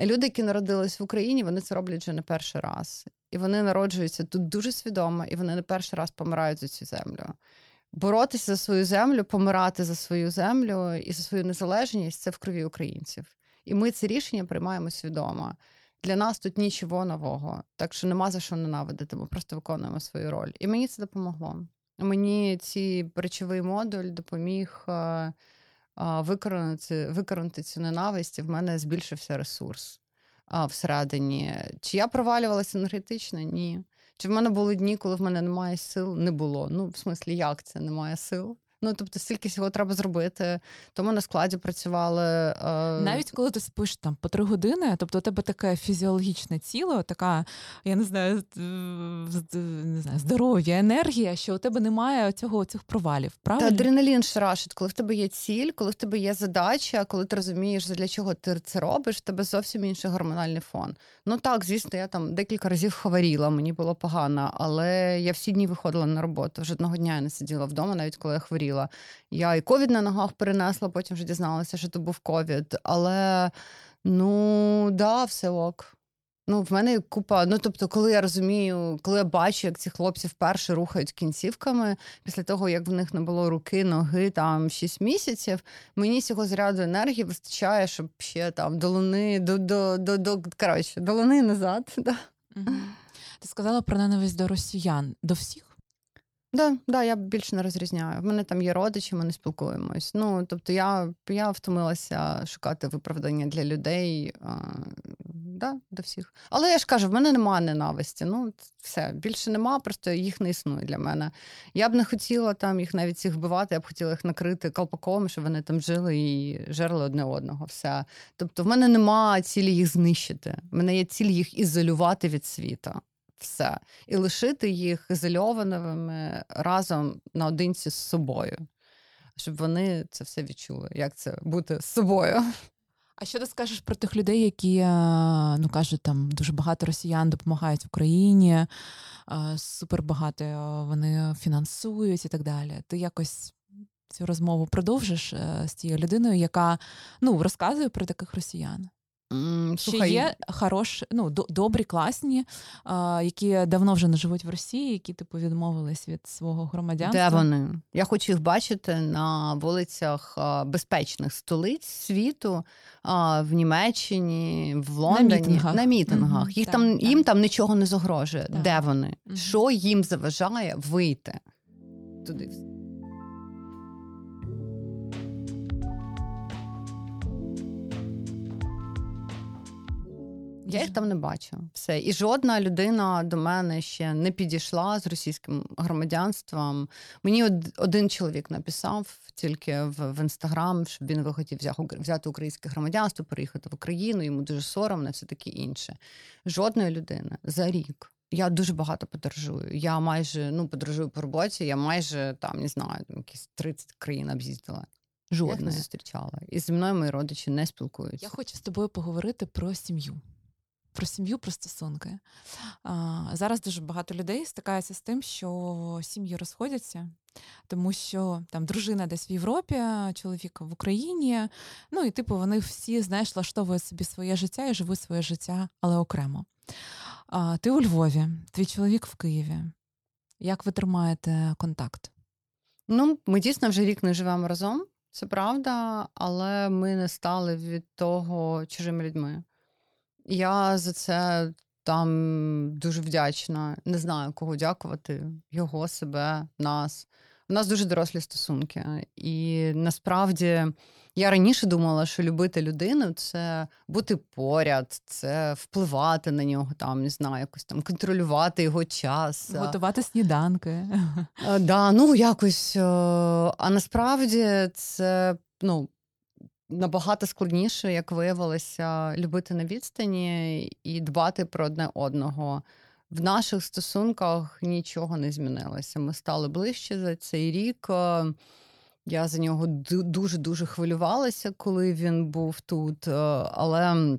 Люди, які народились в Україні, вони це роблять вже не перший раз. І вони народжуються тут дуже свідомо, і вони не перший раз помирають за цю землю. Боротися за свою землю, помирати за свою землю і за свою незалежність це в крові українців. І ми це рішення приймаємо свідомо. Для нас тут нічого нового, так що нема за що ненавидити. Ми просто виконуємо свою роль. І мені це допомогло. Мені ці речовий модуль допоміг викоронати, викоронати цю ненависть, і в мене збільшився ресурс а, всередині. Чи я провалювалася енергетично? Ні. Чи в мене були дні, коли в мене немає сил? Не було. Ну, в смислі, як це немає сил? Ну, тобто, стільки всього треба зробити. Тому на складі працювали. Е... Навіть коли ти спиш там по три години, тобто у тебе таке фізіологічне тіло, така, я не знаю, не знаю, здоров'я, енергія, що у тебе немає цього цих провалів. Та адреналін шарашить, коли в тебе є ціль, коли в тебе є задача, коли ти розумієш, для чого ти це робиш, в тебе зовсім інший гормональний фон. Ну так, звісно, я там декілька разів хворіла, мені було погано, але я всі дні виходила на роботу. Жодного дня я не сиділа вдома, навіть коли я хворіла. Я і ковід на ногах перенесла, потім вже дізналася, що то був ковід. Але ну да, все ок. Ну, в мене купа. Ну, тобто, коли я розумію, коли я бачу, як ці хлопці вперше рухають кінцівками, після того, як в них не було руки, ноги там 6 місяців, мені цього заряду енергії вистачає, щоб ще там до луни, до, до, до, до коротше, до луни назад. Да. Ти сказала про ненависть до росіян. До всіх? Да, да, я більше не розрізняю. В мене там є родичі, ми не спілкуємось. Ну, тобто, я, я втомилася шукати виправдання для людей. А, да, до всіх. Але я ж кажу, в мене немає ненависті. Ну, все, більше нема, просто їх не існує для мене. Я б не хотіла там їх навіть всіх вбивати, я б хотіла їх накрити колпаком, щоб вони там жили і жерли одне одного. Все. Тобто, в мене нема цілі їх знищити. В мене є ціль їх ізолювати від світа. Все. І лишити їх ізольованими разом наодинці з собою, щоб вони це все відчули. Як це бути з собою? А що ти скажеш про тих людей, які е, ну кажуть, там дуже багато росіян допомагають Україні, е, супер багато е, вони фінансують і так далі. Ти якось цю розмову продовжиш з тією людиною, яка ну розказує про таких росіян? Чи є хороші, ну до- добрі, класні, які давно вже не живуть в Росії, які типу відмовились від свого громадянства? Де вони? Я хочу їх бачити на вулицях безпечних столиць світу, в Німеччині, в Лондоні, мітингах. на мітингах. Їх так, там так. їм там нічого не загрожує. Так. Де вони? Мгм. Що їм заважає вийти туди? Я їх там не бачу. Все. І жодна людина до мене ще не підійшла з російським громадянством. Мені один чоловік написав тільки в, в інстаграм, щоб він вихотів взяти українське громадянство, переїхати в Україну, йому дуже соромно, все таке інше. Жодної людини за рік. Я дуже багато подорожую. Я майже ну подорожую по роботі. Я майже там не знаю, якісь 30 країн об'їздила. Жодної. зустрічала. І зі мною мої родичі не спілкуються. Я хочу з тобою поговорити про сім'ю. Про сім'ю, про стосунки. А, зараз дуже багато людей стикаються з тим, що сім'ї розходяться, тому що там дружина десь в Європі, чоловік в Україні. Ну і типу вони всі, знаєш, влаштовують собі своє життя і живуть своє життя, але окремо. А, ти у Львові, твій чоловік в Києві. Як ви тримаєте контакт? Ну, ми дійсно вже рік не живемо разом, це правда, але ми не стали від того чужими людьми. Я за це там дуже вдячна. Не знаю, кого дякувати. Його, себе, нас. У нас дуже дорослі стосунки. І насправді я раніше думала, що любити людину це бути поряд, це впливати на нього, там, не знаю, якось там контролювати його час. Готувати сніданки. Е, Да, ну якось. е, А насправді це ну, набагато складніше, як виявилося, любити на відстані і дбати про одне одного. В наших стосунках нічого не змінилося. Ми стали ближче за цей рік. Я за нього дуже дуже хвилювалася, коли він був тут. Але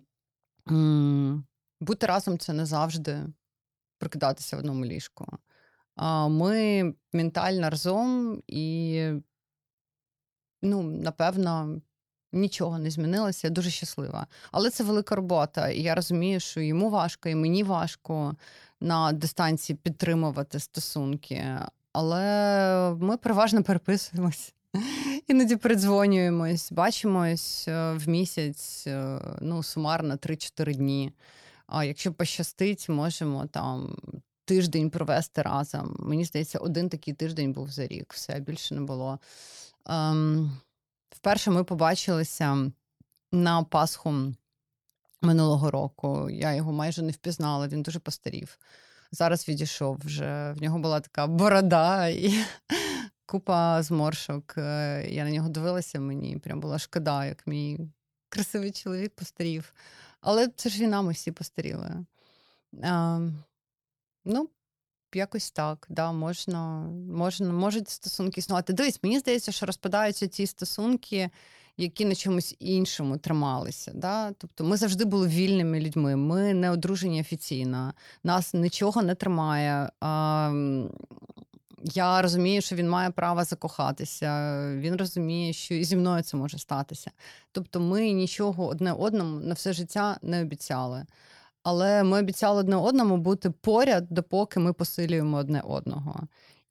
бути разом це не завжди прокидатися в одному ліжку. Ми ментально разом і, ну, напевно, нічого не змінилося. Я дуже щаслива. Але це велика робота. І я розумію, що йому важко, і мені важко на дистанції підтримувати стосунки. Але ми переважно переписуємось. Іноді передзвонюємось, бачимось е, в місяць, е, ну, сумарно 3-4 дні. А якщо пощастить, можемо там тиждень провести разом. Мені здається, один такий тиждень був за рік, все більше не було. Ем, Вперше ми побачилися на Пасху минулого року. Я його майже не впізнала, він дуже постарів. Зараз відійшов вже. В нього була така борода і купа зморшок. Е, Я на нього дивилася, мені прям була шкода, як мій красивий чоловік постарів. Але це ж війна, ми всі постаріли. А, ну, якось так, да, можна, можна, можуть стосунки існувати. Дивись, мені здається, що розпадаються ті стосунки, які на чомусь іншому трималися. Да? Тобто ми завжди були вільними людьми, ми не одружені офіційно, нас нічого не тримає. А, я розумію, що він має право закохатися, він розуміє, що і зі мною це може статися. Тобто, ми нічого одне одному на все життя не обіцяли. Але ми обіцяли одне одному бути поряд, допоки ми посилюємо одне одного.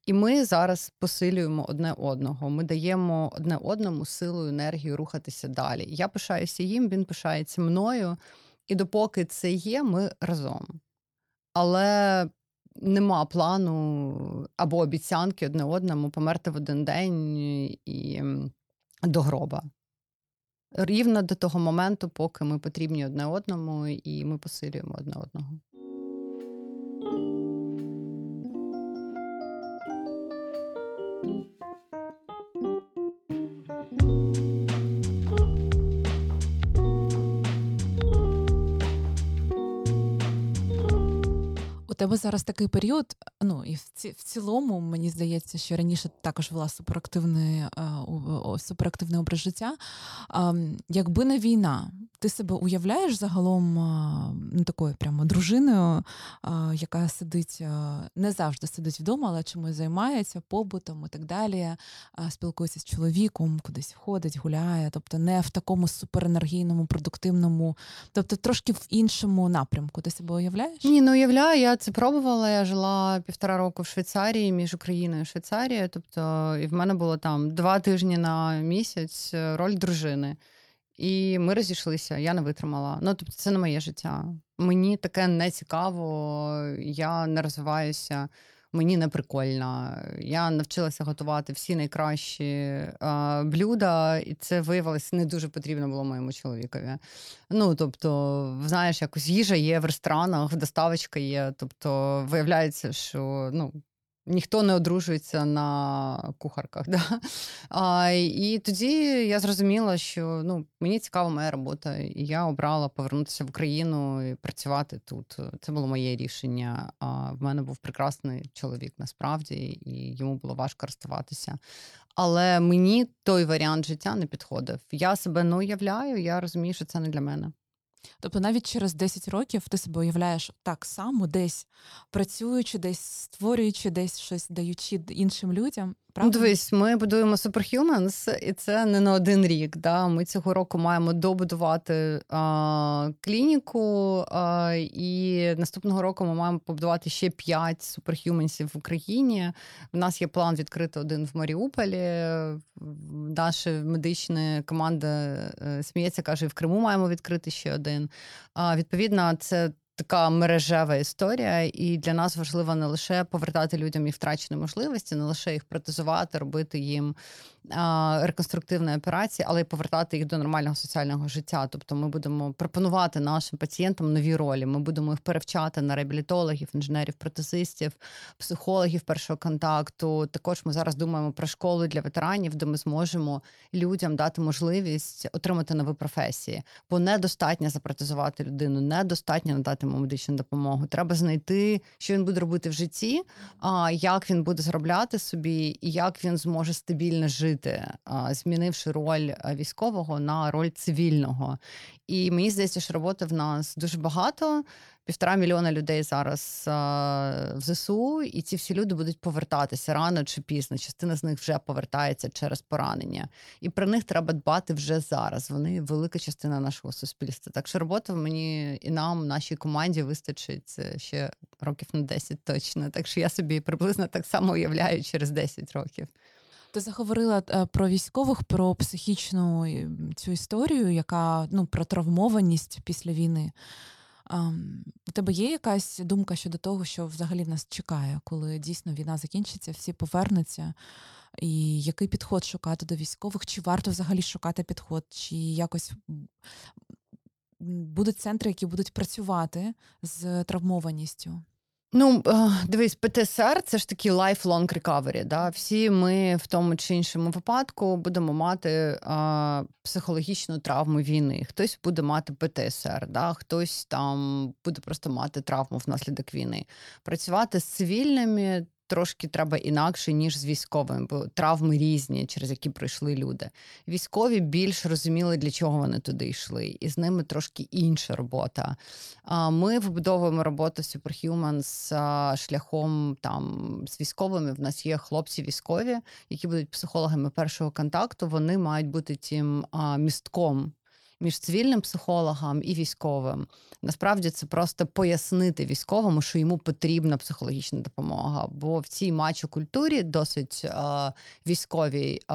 І ми зараз посилюємо одне одного. Ми даємо одне одному силу, енергію рухатися далі. Я пишаюся їм, він пишається мною. І допоки це є, ми разом. Але нема плану або обіцянки одне одному померти в один день і до гроба. Рівно до того моменту, поки ми потрібні одне одному, і ми посилюємо одне одного. У тебе зараз такий період, ну і в ці, в цілому мені здається, що раніше також була суперактивний, суперактивний образ життя. Якби не війна, ти себе уявляєш загалом ну, такою прямо дружиною, яка сидить не завжди сидить вдома, але чимось займається побутом і так далі, спілкується з чоловіком, кудись ходить, гуляє, тобто не в такому суперенергійному, продуктивному, тобто трошки в іншому напрямку. Ти себе уявляєш? Ні, не уявляю. Я це пробувала. Я жила півтора року в Швейцарії між Україною і Швейцарією. Тобто, і в мене було там два тижні на місяць е, роль дружини. І ми розійшлися, я не витримала. Ну, тобто, це не моє життя. Мені таке не цікаво, я не розвиваюся, мені не прикольно. Я навчилася готувати всі найкращі блюда, і це виявилось не дуже потрібно було моєму чоловікові. Ну, тобто, знаєш, якось їжа є в ресторанах, доставочка є. Тобто, виявляється, що ну, Ніхто не одружується на кухарках. Да? А, І тоді я зрозуміла, що ну, мені цікава моя робота, і я обрала повернутися в Україну і працювати тут. Це було моє рішення. А в мене був прекрасний чоловік насправді, і йому було важко розставатися. Але мені той варіант життя не підходив. Я себе не уявляю, я розумію, що це не для мене. Тобто навіть через 10 років ти себе уявляєш так само, десь працюючи, десь створюючи, десь щось даючи іншим людям. Правда? Дивись, ми будуємо Superhumans, і це не на один рік. Да? Ми цього року маємо добудувати а, клініку, а, і наступного року ми маємо побудувати ще 5 Superhumans в Україні. У нас є план відкрити один в Маріуполі. Наша медична команда е, сміється, каже, в Криму маємо відкрити ще один. А, Відповідно, це така мережева історія, і для нас важливо не лише повертати людям їх втрачені можливості, не лише їх протезувати, робити їм реконструктивні операції, але й повертати їх до нормального соціального життя. Тобто, ми будемо пропонувати нашим пацієнтам нові ролі. Ми будемо їх перевчати на реабілітологів, інженерів, протезистів, психологів першого контакту. Також ми зараз думаємо про школу для ветеранів, де ми зможемо людям дати можливість отримати нові професії, бо недостатньо запротезувати людину, недостатньо надати йому медичну допомогу. Треба знайти, що він буде робити в житті, як він буде заробляти собі, і як він зможе стабільно жити, змінивши роль військового на роль цивільного. І мені здається, що роботи в нас дуже багато. Півтора мільйона людей зараз а, в ЗСУ, і ці всі люди будуть повертатися рано чи пізно. Частина з них вже повертається через поранення, і про них треба дбати вже зараз. Вони велика частина нашого суспільства. Так що роботи мені і нам, нашій команді, вистачить е, ще років на 10 точно. Так що я собі приблизно так само уявляю через 10 років. Ти заговорила е, про військових, про психічну е, цю історію, яка ну про травмованість після війни. У тебе є якась думка щодо того, що взагалі нас чекає, коли дійсно війна закінчиться, всі повернуться, і який підход шукати до військових? Чи варто взагалі шукати підход, чи якось будуть центри, які будуть працювати з травмованістю? Ну, дивись, ПТСР це ж такі lifelong recovery. Да? Всі ми в тому чи іншому випадку будемо мати а, психологічну травму війни. Хтось буде мати ПТСР, да? хтось там буде просто мати травму внаслідок війни. Працювати з цивільними трошки треба інакше, ніж з військовими, бо травми різні, через які пройшли люди. Військові більш розуміли, для чого вони туди йшли, і з ними трошки інша робота. Ми вибудовуємо роботу Superhumans а, шляхом там з військовими. В нас є хлопці військові, які будуть психологами першого контакту. Вони мають бути тим містком між цивільним психологом і військовим. Насправді це просто пояснити військовому, що йому потрібна психологічна допомога. Бо в цій мачо-культурі досить е, військовій, е,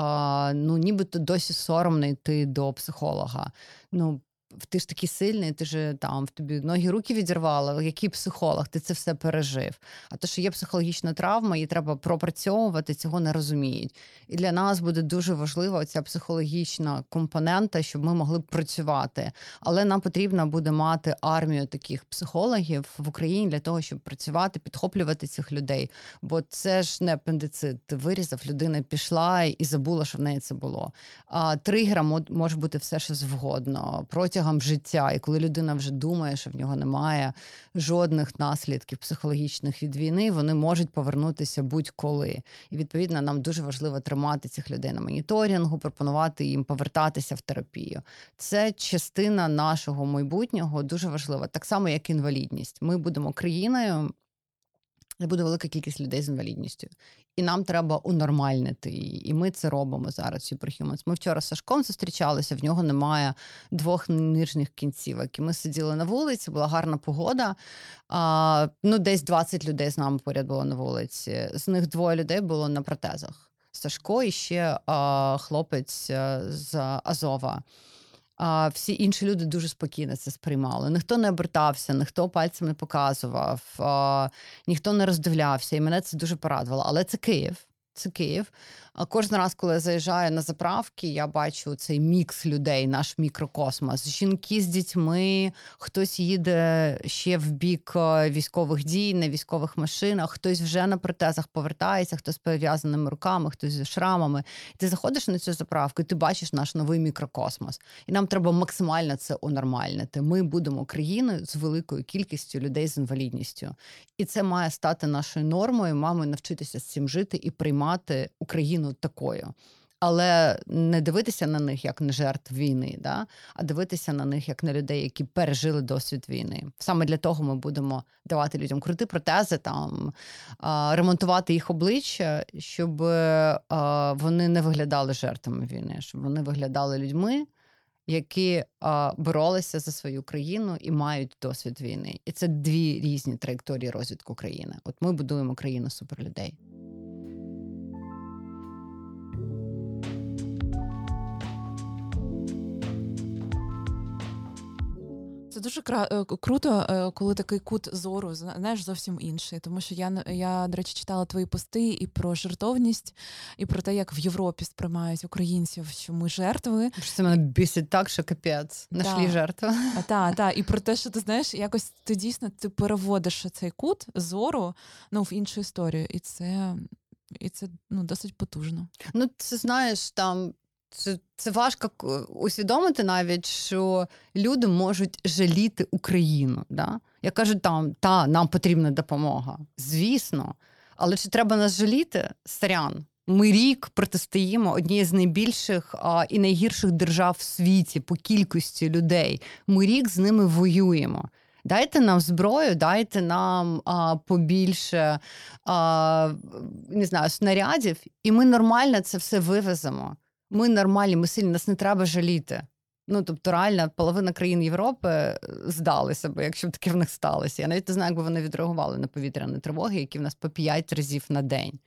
ну нібито досі соромно йти до психолога. Ну ти ж такий сильний, ти ж там в тобі ноги руки відірвали, який психолог, ти це все пережив. А то, що є психологічна травма, її треба пропрацьовувати, цього не розуміють. І для нас буде дуже важлива ця психологічна компонента, щоб ми могли працювати. Але нам потрібно буде мати армію таких психологів в Україні для того, щоб працювати, підхоплювати цих людей. Бо це ж не апендицит. Ти вирізав, людина пішла і забула, що в неї це було. А тригером може бути все, що завгодно. Протягом протягом життя, і коли людина вже думає, що в нього немає жодних наслідків психологічних від війни, вони можуть повернутися будь-коли. І відповідно нам дуже важливо тримати цих людей на моніторингу, пропонувати їм повертатися в терапію. Це частина нашого майбутнього дуже важлива, так само як інвалідність. Ми будемо країною. Де буде велика кількість людей з інвалідністю, і нам треба унормальнити. І ми це робимо зараз. Superhumans. Ми вчора з Сашком зустрічалися. В нього немає двох нижніх кінцівок. І Ми сиділи на вулиці, була гарна погода. А, Ну, десь 20 людей з нами поряд було на вулиці. З них двоє людей було на протезах. Сашко і ще а, хлопець е, з Азова. А всі інші люди дуже спокійно це сприймали. Ніхто не обертався, ніхто пальцем не показував, а, ніхто не роздивлявся, і мене це дуже порадувало. Але це Київ. Це Київ. Кожен раз, коли я заїжджаю на заправки, я бачу цей мікс людей, наш мікрокосмос. Жінки з дітьми, хтось їде ще в бік е, військових дій на військових машинах, хтось вже на протезах повертається, хтось з пов'язаними руками, хтось зі шрамами. Ти заходиш на цю заправку, і ти бачиш наш новий мікрокосмос. І нам треба максимально це унормальнити. Ми будемо країною з великою кількістю людей з інвалідністю, і це має стати нашою нормою. Маємо навчитися з цим жити і приймати Україну. Такою. Але не дивитися на них як на жертв війни, да? а дивитися на них як на людей, які пережили досвід війни. Саме для того ми будемо давати людям крути протези, там ремонтувати їх обличчя, щоб вони не виглядали жертвами війни, щоб вони виглядали людьми, які боролися за свою країну і мають досвід війни. І це дві різні траєкторії розвитку країни. От ми будуємо країну суперлюдей. Дуже кра- е, круто, е, коли такий кут зору, знаєш, зовсім інший. Тому що я, я, до речі, читала твої пости і про жертовність, і про те, як в Європі сприймають українців, що ми жертви. Що це мене бісить так, що капець. Нашлі Да. жертви. А, та, та, і про те, що ти знаєш, якось ти дійсно ти переводиш цей кут зору ну, в іншу історію. І це, і це ну, досить потужно. Ну, це знаєш, там це, це важко усвідомити навіть, що люди можуть жаліти Україну. Да? Я кажу, там та нам потрібна допомога. Звісно. Але чи треба нас жаліти? Сорян. Ми рік протистоїмо одній з найбільших а, і найгірших держав в світі по кількості людей. Ми рік з ними воюємо. Дайте нам зброю, дайте нам а, побільше а, не знаю, снарядів, і ми нормально це все вивеземо. Ми нормальні, ми сильні, нас не треба жаліти. Ну, тобто, реально, половина країн Європи е, здалися б, якщо б таке в них сталося. Я навіть не знаю, як би вони відреагували на повітряні тривоги, які в нас по п'ять разів на день.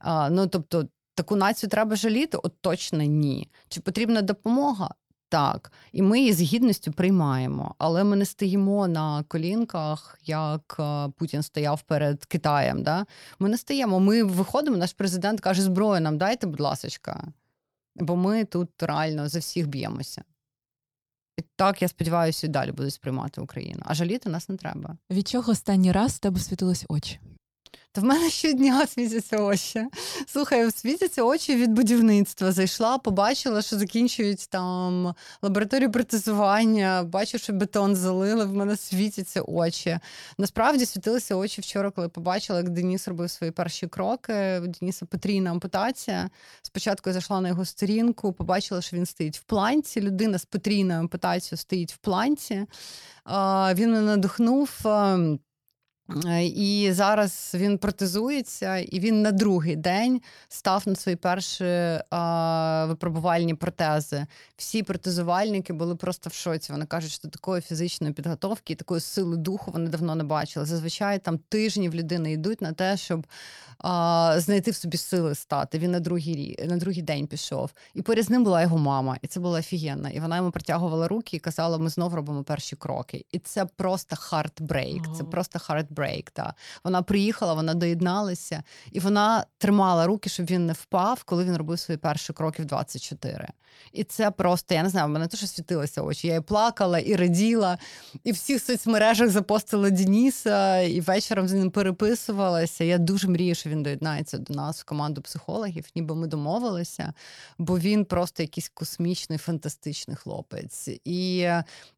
А, ну, тобто, таку націю треба жаліти? От точно ні. Чи потрібна допомога? Так, і ми її з гідністю приймаємо, але ми не стоїмо на колінках, як е, Путін стояв перед Китаєм. Да? Ми не стоїмо. Ми виходимо. Наш президент каже: зброю нам дайте, будь ласочка, бо ми тут реально за всіх б'ємося. І так, я сподіваюся, і далі будуть сприймати Україну. А жаліти нас не треба. Від чого останній раз в тебе світились очі? Та в мене щодня світяться очі. Слухай, світяться очі від будівництва. Зайшла, побачила, що закінчують там лабораторію протезування, бачу, що бетон залили, в мене світяться очі. Насправді світилися очі вчора, коли побачила, як Деніс робив свої перші кроки. У Деніса потрійна ампутація. Спочатку я зайшла на його сторінку, побачила, що він стоїть в планці. Людина з потрійною ампутацією стоїть в планці. Він мене надихнув. Е, І зараз він протезується, і він на другий день став на свої перші а, випробувальні протези. Всі протезувальники були просто в шоці. Вони кажуть, що такої фізичної підготовки і такої сили духу вони давно не бачили. Зазвичай там тижні в людини йдуть на те, щоб а, знайти в собі сили стати. Він на другий на другий день пішов. І поряд з ним була його мама, і це було офігенно. І вона йому протягувала руки і казала: ми знов робимо перші кроки. І це просто heartbreak. Це просто heartbreak. Та вона приїхала, вона доєдналася, і вона тримала руки, щоб він не впав, коли він робив свої перші кроки в 24. І це просто, я не знаю, в мене теж світилися очі. Я і плакала, і раділа, і в всіх соцмережах запостила Дениса, і вечором з ним переписувалася. Я дуже мрію, що він доєднається до нас в команду психологів, ніби ми домовилися, бо він просто якийсь космічний, фантастичний хлопець. І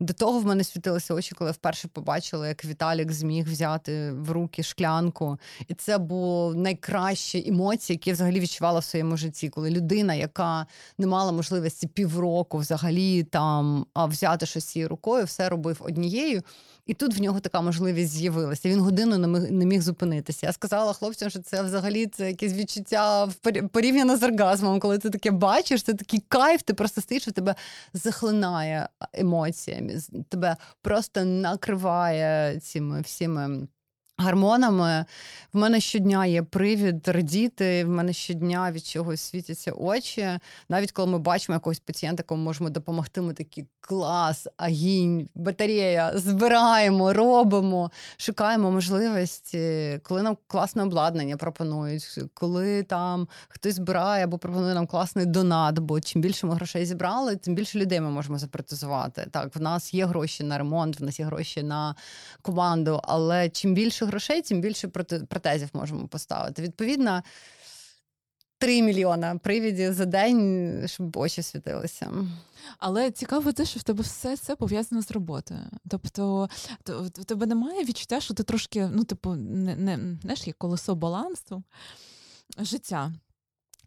до того в мене світилися очі, коли я вперше побачила, як Віталік зміг взяти в руки шклянку. І це були найкращі емоції, які я взагалі відчувала в своєму житті, коли людина, яка не мала можливості півроку взагалі там взяти щось цією рукою, все робив однією. І тут в нього така можливість з'явилася. Він годину не міг, не міг зупинитися. Я сказала хлопцям, що це взагалі це якесь відчуття порівняно з оргазмом. Коли ти таке бачиш, це такий кайф, ти просто стоїш, і тебе захлинає емоціями, тебе просто накриває цими всіми. Гормонами в мене щодня є привід радіти. В мене щодня від чогось світяться очі. Навіть коли ми бачимо якогось пацієнта, якому можемо допомогти, ми такі клас, агінь, батарея, збираємо, робимо, шукаємо можливості, коли нам класне обладнання пропонують, коли там хтось збирає або пропонує нам класний донат. Бо чим більше ми грошей зібрали, тим більше людей ми можемо запротезувати. Так, в нас є гроші на ремонт, в нас є гроші на команду, але чим більше грошей, тим більше проте- протезів можемо поставити. Відповідно, 3 мільйона привідів за день, щоб очі світилися. Але цікаво те, що в тебе все це пов'язано з роботою. Тобто, то- в тебе немає відчуття, що ти трошки, ну, типу, не, не знаєш, є колесо балансу життя.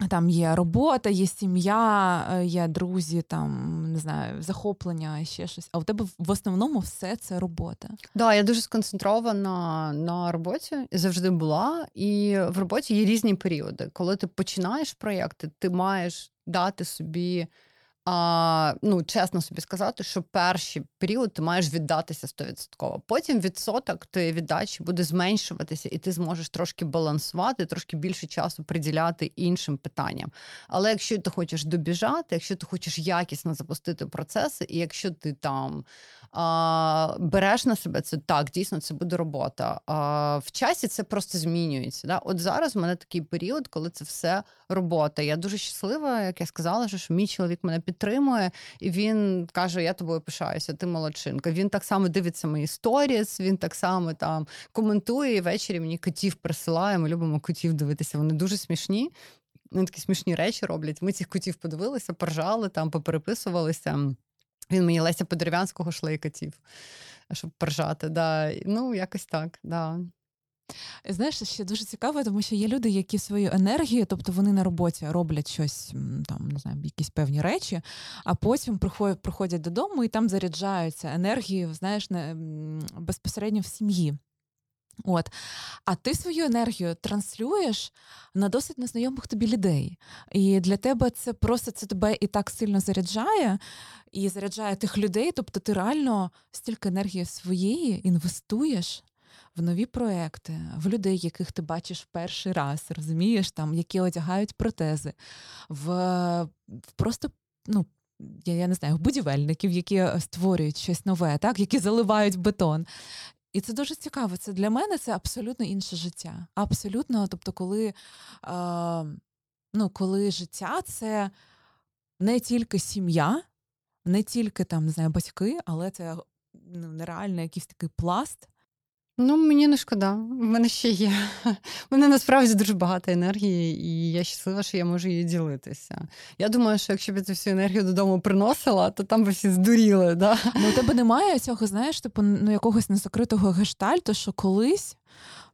Там є робота, є сім'я, е, є друзі, там не знаю, захоплення, ще щось. А у тебе в основному все це робота. Да, я дуже сконцентрована на роботі завжди була. І в роботі є різні періоди. Коли ти починаєш проєкти, ти маєш дати собі А, ну, чесно собі сказати, що перший період ти маєш віддатися 100%. Потім відсоток твоєї віддачі буде зменшуватися, і ти зможеш трошки балансувати, трошки більше часу приділяти іншим питанням. Але якщо ти хочеш добіжати, якщо ти хочеш якісно запустити процеси, і якщо ти там а, береш на себе це так, дійсно це буде робота. А, В часі це просто змінюється. Да? От зараз в мене такий період, коли це все робота. Я дуже щаслива, як я сказала, що мій чоловік мене підтримує, і він каже: Я тобою пишаюся, ти молодчинка. Він так само дивиться мої сторіс, він так само там коментує і ввечері мені котів присилає. Ми любимо котів дивитися. Вони дуже смішні. Вони такі смішні речі роблять. Ми цих котів подивилися, поржали там, попереписувалися. Він мені Леся Подерев'янського шлей котів, щоб поржати. Да. Ну, якось так. Да. Знаєш, ще дуже цікаво, тому що є люди, які свою енергію, тобто вони на роботі роблять щось, там не знаю, якісь певні речі, а потім приходять, приходять додому і там заряджаються енергією, знаєш, не, безпосередньо в сім'ї. От. А ти свою енергію транслюєш на досить незнайомих тобі людей. І для тебе це просто це тебе і так сильно заряджає, і заряджає тих людей. Тобто ти реально стільки енергії своєї інвестуєш в нові проекти, в людей, яких ти бачиш перший раз, розумієш, там, які одягають протези, в, в просто, ну. Я, я не знаю, в будівельників, які створюють щось нове, так, які заливають бетон. І це дуже цікаво. Це для мене це абсолютно інше життя. Абсолютно, тобто, коли, е, ну, коли життя це не тільки сім'я, не тільки там, не знаю, батьки, але це ну, нереально якийсь такий пласт. Ну, мені не шкода, в мене ще є. В мене насправді дуже багато енергії, і я щаслива, що я можу її ділитися. Я думаю, що якщо б я цю всю енергію додому приносила, то там би всі здуріли. Да? Ну, у тебе немає цього, знаєш, типу, ну, якогось незакритого гештальту, що колись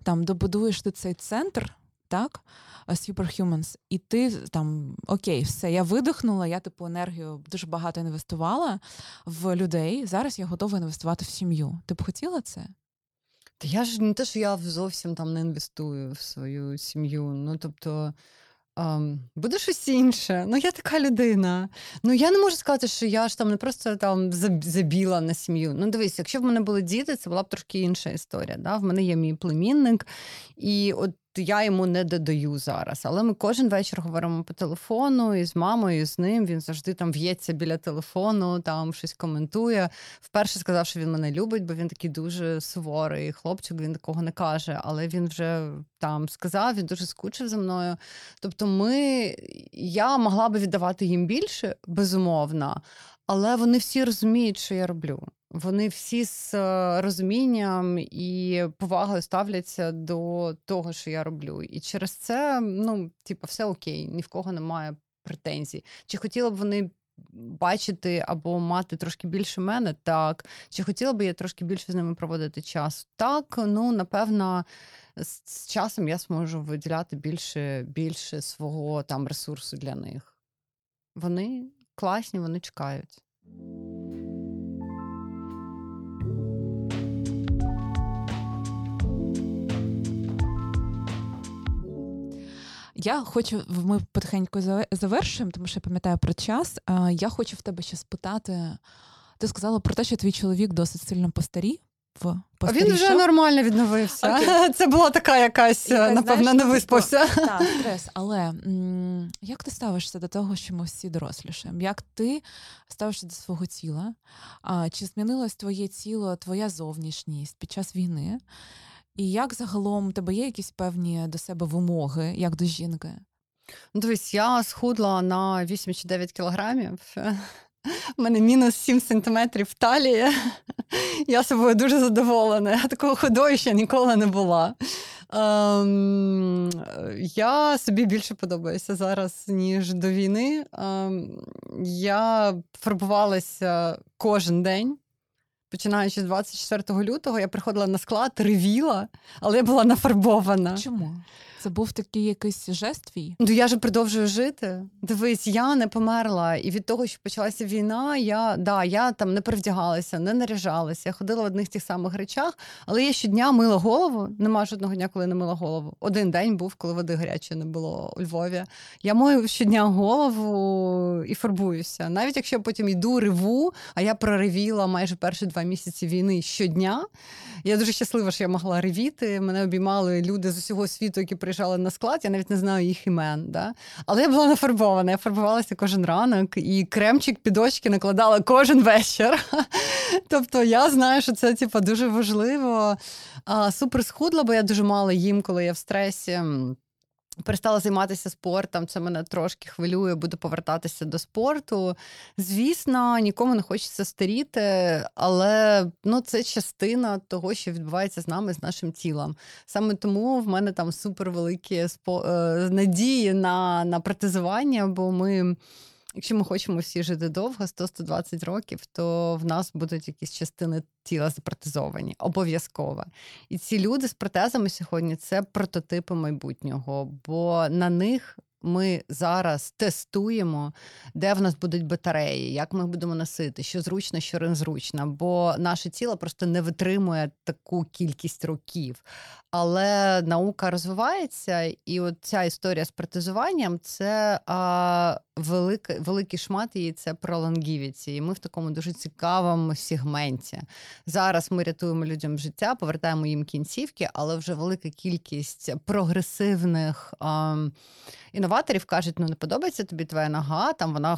там добудуєш ти цей центр, так? Superhumans, і ти там окей, все, я видихнула, я типу енергію дуже багато інвестувала в людей. Зараз я готова інвестувати в сім'ю. Ти б хотіла це? Та я ж не те, що я зовсім там не інвестую в свою сім'ю. Ну тобто. Um, буде щось інше. Ну, я така людина. Ну, я не можу сказати, що я ж там не просто там забіла на сім'ю. Ну, дивись, якщо в мене були діти, це була б трошки інша історія. Да? В мене є мій племінник, і от я йому не додаю зараз. Але ми кожен вечір говоримо по телефону і з мамою, і з ним. Він завжди там в'ється біля телефону, там щось коментує. Вперше сказав, що він мене любить, бо він такий дуже суворий хлопчик, він такого не каже. Але він вже там сказав, він дуже скучив за мною. Тобто, ми я могла би віддавати їм більше, безумовно, але вони всі розуміють, що я роблю. Вони всі з е, розумінням і повагою ставляться до того, що я роблю. І через це, ну, типу, все окей, ні в кого немає претензій. Чи хотіла б вони бачити або мати трошки більше мене? Так. Чи хотіла б я трошки більше з ними проводити час? Так, ну напевно, з часом я зможу виділяти більше, більше свого там ресурсу для них. Вони класні, вони чекають. Я хочу, ми потихеньку завершуємо, тому що я пам'ятаю про час. Я хочу в тебе ще спитати. Ти сказала про те, що твій чоловік досить сильно постарів. А він вже нормально відновився. Okay. Це була така якась, якась напевно, знаєш, не типу, виспався. Так, стрес. Але м- як ти ставишся до того, що ми всі дорослішаємо? Як ти ставишся до свого тіла? А, Чи змінилось твоє тіло, твоя зовнішність під час війни? І як загалом у тебе є якісь певні до себе вимоги, як до жінки? Ну, дивись, я схудла на 8 чи 9 кілограмів. У мене мінус 7 сантиметрів талії. Я собою дуже задоволена. Я такого ходою ще ніколи не була. Ем, Я собі більше подобаюся зараз, ніж до війни. Ем, Я фарбувалася кожен день. Починаючи з 24 лютого, я приходила на склад, ревіла, але я була нафарбована. Чому? Це був такий якийсь жест твій? Ну я ж продовжую жити. Дивись, я не померла. І від того, що почалася війна, я да, я там не перевдягалася, не наряжалася. Я ходила в одних тих самих речах, але я щодня мила голову. Нема жодного дня, коли не мила голову. Один день був, коли води гарячої не було у Львові. Я мою щодня голову і фарбуюся. Навіть якщо я потім йду, реву, а я проривіла майже перші два місяці війни щодня. Я дуже щаслива, що я могла ревіти. Мене обіймали люди з усього світу, які приїжджали на склад. Я навіть не знаю їх імен. Да? Але я була нафарбована. Я фарбувалася кожен ранок і кремчик під очки накладала кожен вечір. Тобто я знаю, що це типу, дуже важливо. А, Супер схудла, бо я дуже мало їм, коли я в стресі. Перестала займатися спортом, це мене трошки хвилює, буду повертатися до спорту. Звісно, нікому не хочеться старіти, але ну, це частина того, що відбувається з нами, з нашим тілом. Саме тому в мене там супервеликі е, надії на, на протезування, бо ми. Якщо ми хочемо всі жити довго, 100-120 років, то в нас будуть якісь частини тіла запротезовані, обов'язково. І ці люди з протезами сьогодні це прототипи майбутнього, бо на них ми зараз тестуємо, де в нас будуть батареї, як ми будемо носити, що зручно, що незручно, бо наше тіло просто не витримує таку кількість років. Але наука розвивається, і от ця історія з протезуванням це а, велика, великий шмат її це про лонгівіті. І ми в такому дуже цікавому сегменті. Зараз ми рятуємо людям життя, повертаємо їм кінцівки, але вже велика кількість прогресивних. А, Інноваторів кажуть, ну не подобається тобі твоя нога, там вона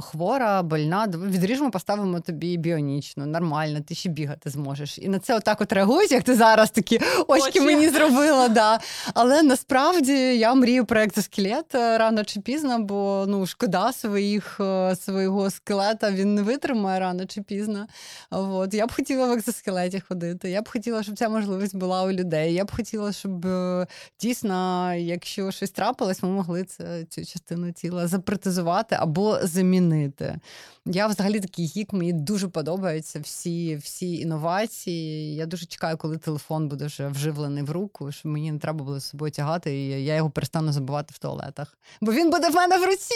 хвора, больна. Відріжемо, поставимо тобі біонічну, нормально, ти ще бігати зможеш. І на це отак от реагують, як ти зараз такі очки, очки. мені зробила. Да. Але насправді я мрію про екзоскелет е, рано чи пізно, бо ну шкода своїх е, свого скелета він не витримає рано чи пізно. От. Я б хотіла в екзоскелеті ходити. Я б хотіла, щоб ця можливість була у людей. Я б хотіла, щоб е, дійсно, якщо щось трапилось, ми могли могли це, цю частину тіла запротезувати або замінити. Я взагалі такий гік, мені дуже подобаються всі всі інновації. Я дуже чекаю, коли телефон буде вже вживлений в руку, щоб мені не треба було з собою тягати, і я його перестану забувати в туалетах. Бо він буде в мене в руці.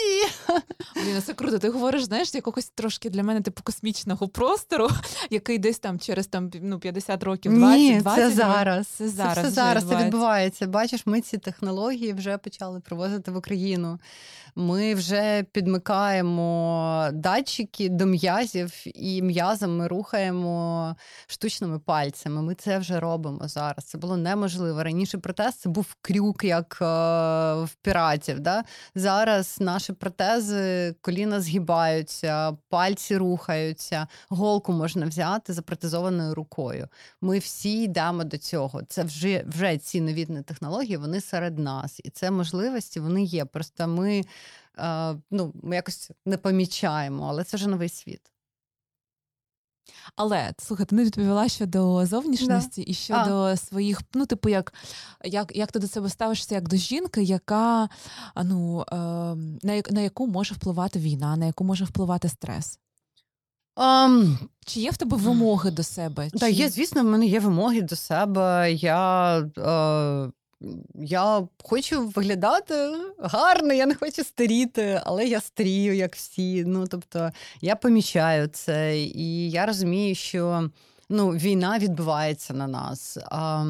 Блін, це круто. Ти говориш, знаєш, якогось трошки для мене типу космічного простору, який десь там через там ну 50 років, 20, Ні, 20 це зараз. Це зараз це, зараз це відбувається. Бачиш, ми ці технології вже почали привозити в Україну. Ми вже підмикаємо датчики до м'язів, і м'язом ми рухаємо штучними пальцями. Ми це вже робимо зараз. Це було неможливо. Раніше протез це був крюк, як е, в піратів. Да? Зараз наші протези, коліна згибаються, пальці рухаються, голку можна взяти запротезованою рукою. Ми всі йдемо до цього. Це вже вже ці новітні технології, вони серед нас, і це можливості вони є. Просто ми ну, ми якось не помічаємо, але це вже новий світ. Але слухай, ти не відповіла щодо зовнішності да. і щодо а. своїх, ну, типу, як як, як ти до себе ставишся як до жінки, яка ну, е, на на яку може впливати війна, на яку може впливати стрес? Um, Чи є в тебе вимоги до себе? Так, Чи... є, звісно, в мене є вимоги до себе. Я е, я хочу виглядати гарно, я не хочу старіти, але я старію, як всі. Ну тобто я помічаю це, і я розумію, що ну, війна відбувається на нас. А,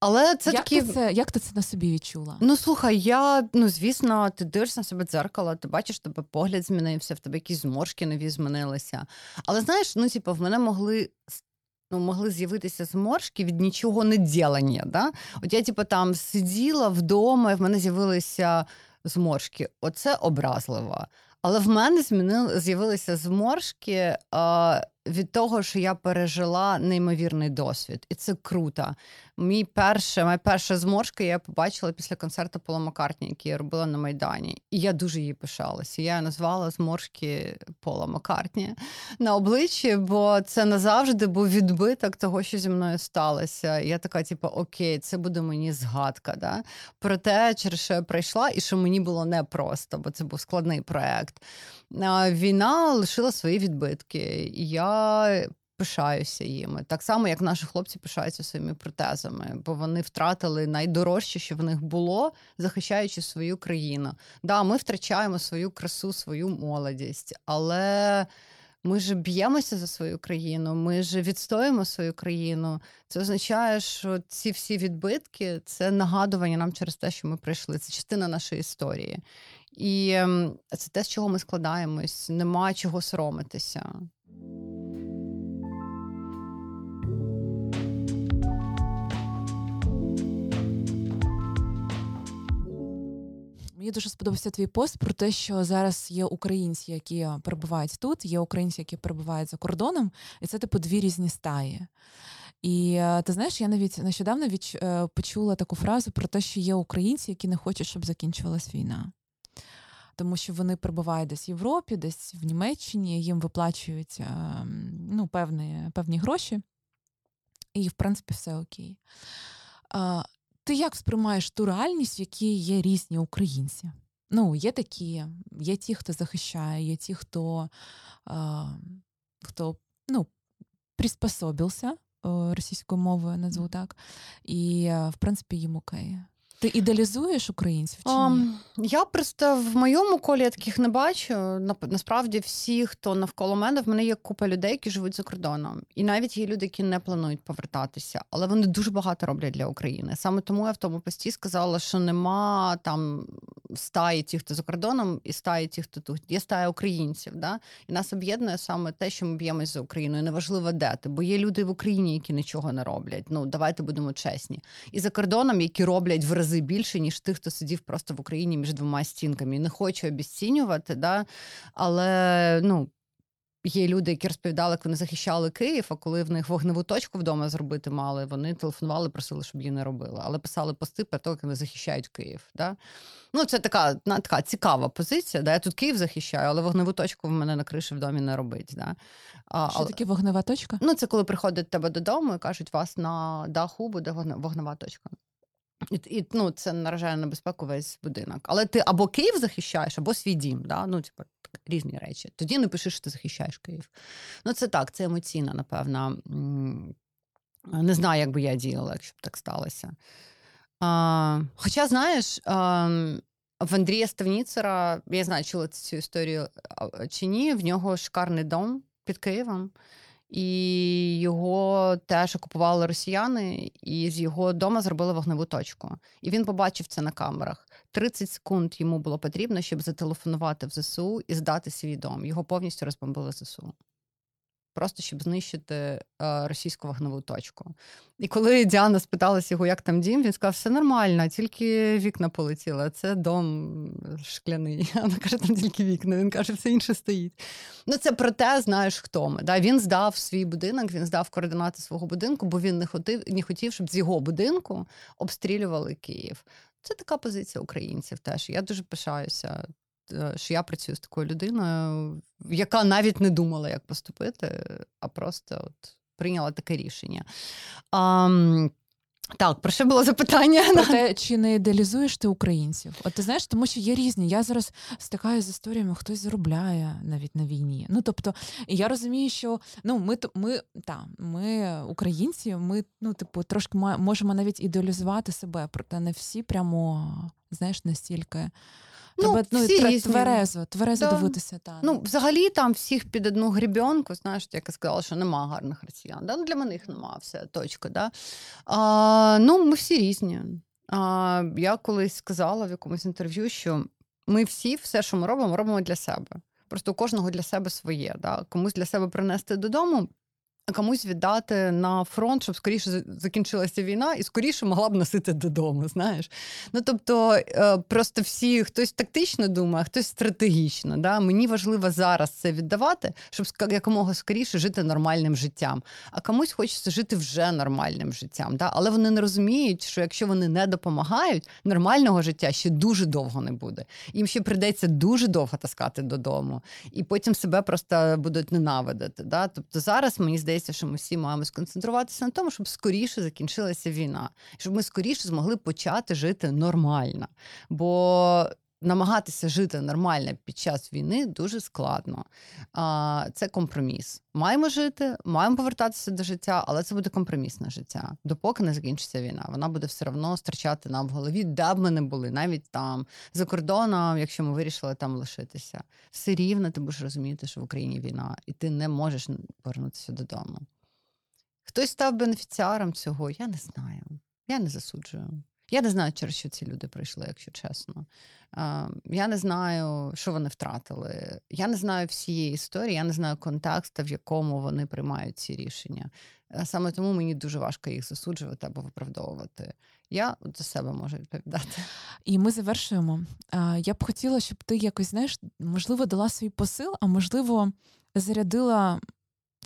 але це як такі... ти це як ти це на собі відчула? Ну слухай, я ну звісно, ти дивишся на себе дзеркало, ти бачиш, тебе погляд змінився, в тебе якісь зморшки нові змінилися. Але знаєш, ну типу, в мене могли ну, могли з'явитися зморшки від нічого не ділення. Да? От я, типу, там сиділа вдома, і в мене з'явилися зморшки. Оце образливо. Але в мене змінили, з'явилися зморшки а, від того, що я пережила неймовірний досвід, і це круто. Мій перше, моя перша зморшка я побачила після концерту Пола Маккартні, який я робила на Майдані. І я дуже її пишалася. Я назвала зморшки Пола Маккартні на обличчі, бо це назавжди був відбиток того, що зі мною сталося. Я така, типу, окей, це буде мені згадка. Да? Про те, через що я пройшла, і що мені було непросто, бо це був складний проект. Війна лишила свої відбитки. Я пишаюся їми. Так само, як наші хлопці пишаються своїми протезами, бо вони втратили найдорожче, що в них було, захищаючи свою країну. Да, ми втрачаємо свою красу, свою молодість, але. Ми ж б'ємося за свою країну, ми ж відстоїмо свою країну. Це означає, що ці всі відбитки це нагадування нам через те, що ми прийшли. Це частина нашої історії. І ем, це те, з чого ми складаємось. Нема чого соромитися. Мені дуже сподобався твій пост про те, що зараз є українці, які перебувають тут, є українці, які перебувають за кордоном, і це типу дві різні стаї. І е, ти знаєш, я навіть нещодавно відч... е, почула таку фразу про те, що є українці, які не хочуть, щоб закінчилась війна. Тому що вони перебувають десь в Європі, десь в Німеччині, їм виплачують е, ну, певні, певні гроші, і, в принципі, все окей. Ти як сприймаєш ту реальність, в якій є різні українці? Ну, є такі, є ті, хто захищає, є ті, хто, е, хто ну, приспособився е, російською мовою, назву так, і, е, в принципі, їм окей. Ти ідеалізуєш українців чи ні? Um, я просто в моєму колі я таких не бачу. Насправді, всі, хто навколо мене, в мене є купа людей, які живуть за кордоном. І навіть є люди, які не планують повертатися, але вони дуже багато роблять для України. Саме тому я в тому пості сказала, що нема там стаї ті, хто за кордоном, і стаї ті, хто тут. Є стая українців. Да? І нас об'єднує саме те, що ми б'ємось за Україну. І неважливо, де ти, бо є люди в Україні, які нічого не роблять. Ну давайте будемо чесні. І за кордоном, які роблять в рази більше, ніж тих, хто сидів просто в Україні між двома стінками. Не хочу обіцінювати, да? але ну. Є люди, які розповідали, як вони захищали Київ, а коли в них вогневу точку вдома зробити мали, вони телефонували, просили, щоб її не робили. Але писали пости про те, як вони захищають Київ. Да? Ну, це така така цікава позиція. Да? Я тут Київ захищаю, але вогневу точку в мене на криші в домі не робить. Да? А, Що але- таке вогнева точка? Ну, це коли приходять до тебе додому і кажуть, у вас на даху буде вогнева точка. І, і ну, це наражає на безпеку весь будинок. Але ти або Київ захищаєш, або свій дім. Да? Ну, типу, різні речі. Тоді не пиши, що ти захищаєш Київ. Ну, це так, це емоційно, напевно. Не знаю, як би я діяла, якщо б так сталося. А, хоча, знаєш, а, в Андрія Ставніцера, я знаю, чула цю історію чи ні, в нього шикарний дом під Києвом. І його теж окупували росіяни, і з його дома зробили вогневу точку. І він побачив це на камерах. 30 секунд йому було потрібно, щоб зателефонувати в ЗСУ і здати свій дом. Його повністю розбомбили ЗСУ. Просто щоб знищити е, російську вогневу точку. І коли Діана спиталася його, як там дім, він сказав, все нормально, тільки вікна полетіли. Це дом шкляний. Вона каже, там тільки вікна. Він каже, все інше стоїть. Ну, це про те, знаєш, хто ми. Да? Він здав свій будинок, він здав координати свого будинку, бо він не хотів, не хотів, щоб з його будинку обстрілювали Київ. Це така позиція українців теж. Я дуже пишаюся, е, що я працюю з такою людиною, яка навіть не думала, як поступити, а просто от прийняла таке рішення. А, так, про що було запитання? Про те, чи не ідеалізуєш ти українців? От ти знаєш, тому що є різні. Я зараз стикаюся з історіями, хтось заробляє навіть на війні. Ну тобто, я розумію, що ну ми ми та ми українці, ми ну типу трошки можемо навіть ідеалізувати себе, проте не всі прямо знаєш настільки. Ну, Тебе, ну, всі тре- різні. тверезо, тверезо Да. дивитися. Та, Ну, взагалі, там всіх під одну грібенку, знаєш, як я сказала, що нема гарних росіян. Да? Ну, для мене їх нема, все, точка. Да? А, ну, ми всі різні. А, я колись сказала в якомусь інтерв'ю, що ми всі, все, що ми робимо, робимо для себе. Просто у кожного для себе своє. Да? Комусь для себе принести додому. Комусь віддати на фронт, щоб скоріше закінчилася війна, і скоріше могла б носити додому. Знаєш, ну тобто е, просто всі хтось тактично думає, а хтось стратегічно. Да? Мені важливо зараз це віддавати, щоб якомога скоріше жити нормальним життям. А комусь хочеться жити вже нормальним життям. Да? Але вони не розуміють, що якщо вони не допомагають, нормального життя ще дуже довго не буде. Їм ще прийдеться дуже довго таскати додому, і потім себе просто будуть ненавидити. Да? Тобто зараз мені здається, що ми всі маємо сконцентруватися на тому, щоб скоріше закінчилася війна, щоб ми скоріше змогли почати жити нормально. Бо намагатися жити нормально під час війни дуже складно. Це компроміс. Маємо жити, маємо повертатися до життя, але це буде компромісне життя. Допоки не закінчиться війна. Вона буде все одно стирчати нам в голові, де б ми не були, навіть там за кордоном, якщо ми вирішили там лишитися. Все рівно ти будеш розуміти, що в Україні війна, і ти не можеш повернутися додому. Хтось став бенефіціаром цього, я не знаю. Я не засуджую. Я не знаю, через що ці люди прийшли, якщо чесно. Я не знаю, що вони втратили. Я не знаю всієї історії, я не знаю контексту, в якому вони приймають ці рішення. Е, Саме тому мені дуже важко їх засуджувати або виправдовувати. Я за себе можу відповідати. І ми завершуємо. Я б хотіла, щоб ти якось, знаєш, можливо, дала свій посил, а можливо, зарядила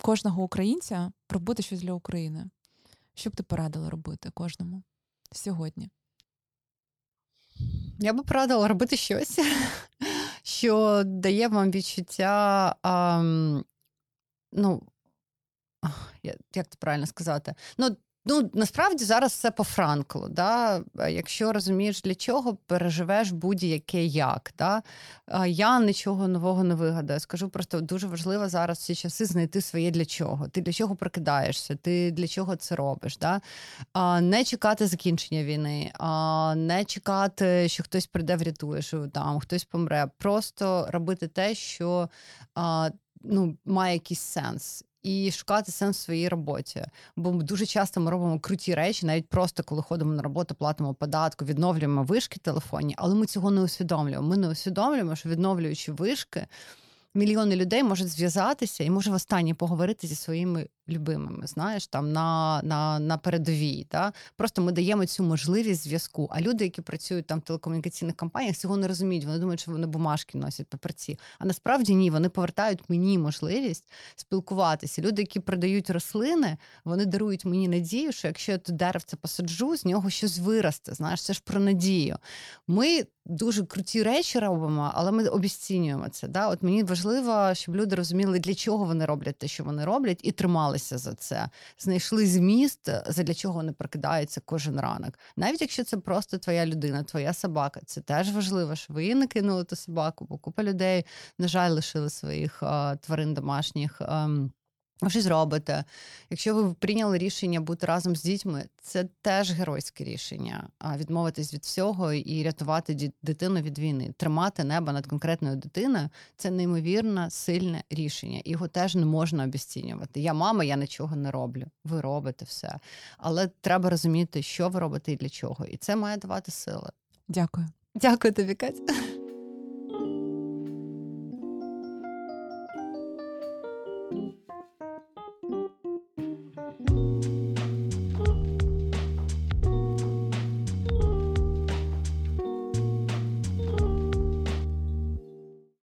кожного українця робити щось для України. Що б ти порадила робити кожному сьогодні? Я би порадила робити щось, що дає вам відчуття. А, ну, як це правильно сказати? Ну, ну, насправді зараз все по Франклу. Да? Е, Якщо розумієш, для чого переживеш будь-яке як. Да? Я нічого нового не вигадаю. Скажу просто дуже важливо зараз в ці часи знайти своє для чого. Ти для чого прокидаєшся, ти для чого це робиш. Да? Не чекати закінчення війни, не чекати, що хтось прийде, врятує, що там хтось помре. Просто робити те, що ну, має якийсь сенс. І шукати сенс в своїй роботі. Бо дуже часто ми робимо круті речі, навіть просто коли ходимо на роботу, платимо податку, відновлюємо вишки телефонні, але ми цього не усвідомлюємо. Ми не усвідомлюємо, що відновлюючи вишки, мільйони людей можуть зв'язатися і може востаннє поговорити зі своїми любимими, знаєш, там на, на, на передовій. Да? Просто ми даємо цю можливість зв'язку. А люди, які працюють там в телекомунікаційних компаніях, цього не розуміють. Вони думають, що вони бумажки носять папірці. А насправді ні, вони повертають мені можливість спілкуватися. Люди, які продають рослини, вони дарують мені надію, що якщо я тут деревце посаджу, з нього щось виросте. Знаєш, це ж про надію. Ми дуже круті речі робимо, але ми обіцінюємо це. Да? От мені важливо, щоб люди розуміли, для чого вони роблять те, що вони роблять, і трималися за це. Знайшли зміст, задля чого вони прокидаються кожен ранок. Навіть якщо це просто твоя людина, твоя собака, це теж важливо, що ви не кинули ту собаку, бо купа людей, на жаль, лишили своїх а, тварин домашніх. ем, ви щось робите. Якщо ви прийняли рішення бути разом з дітьми, це теж геройське рішення. А відмовитись від всього і рятувати дитину від війни, тримати небо над конкретною дитиною це неймовірно сильне рішення. Його теж не можна обіцінювати. Я мама, я нічого не роблю. Ви робите все. Але треба розуміти, що ви робите і для чого. І це має давати сили. Дякую. Дякую тобі, Катя.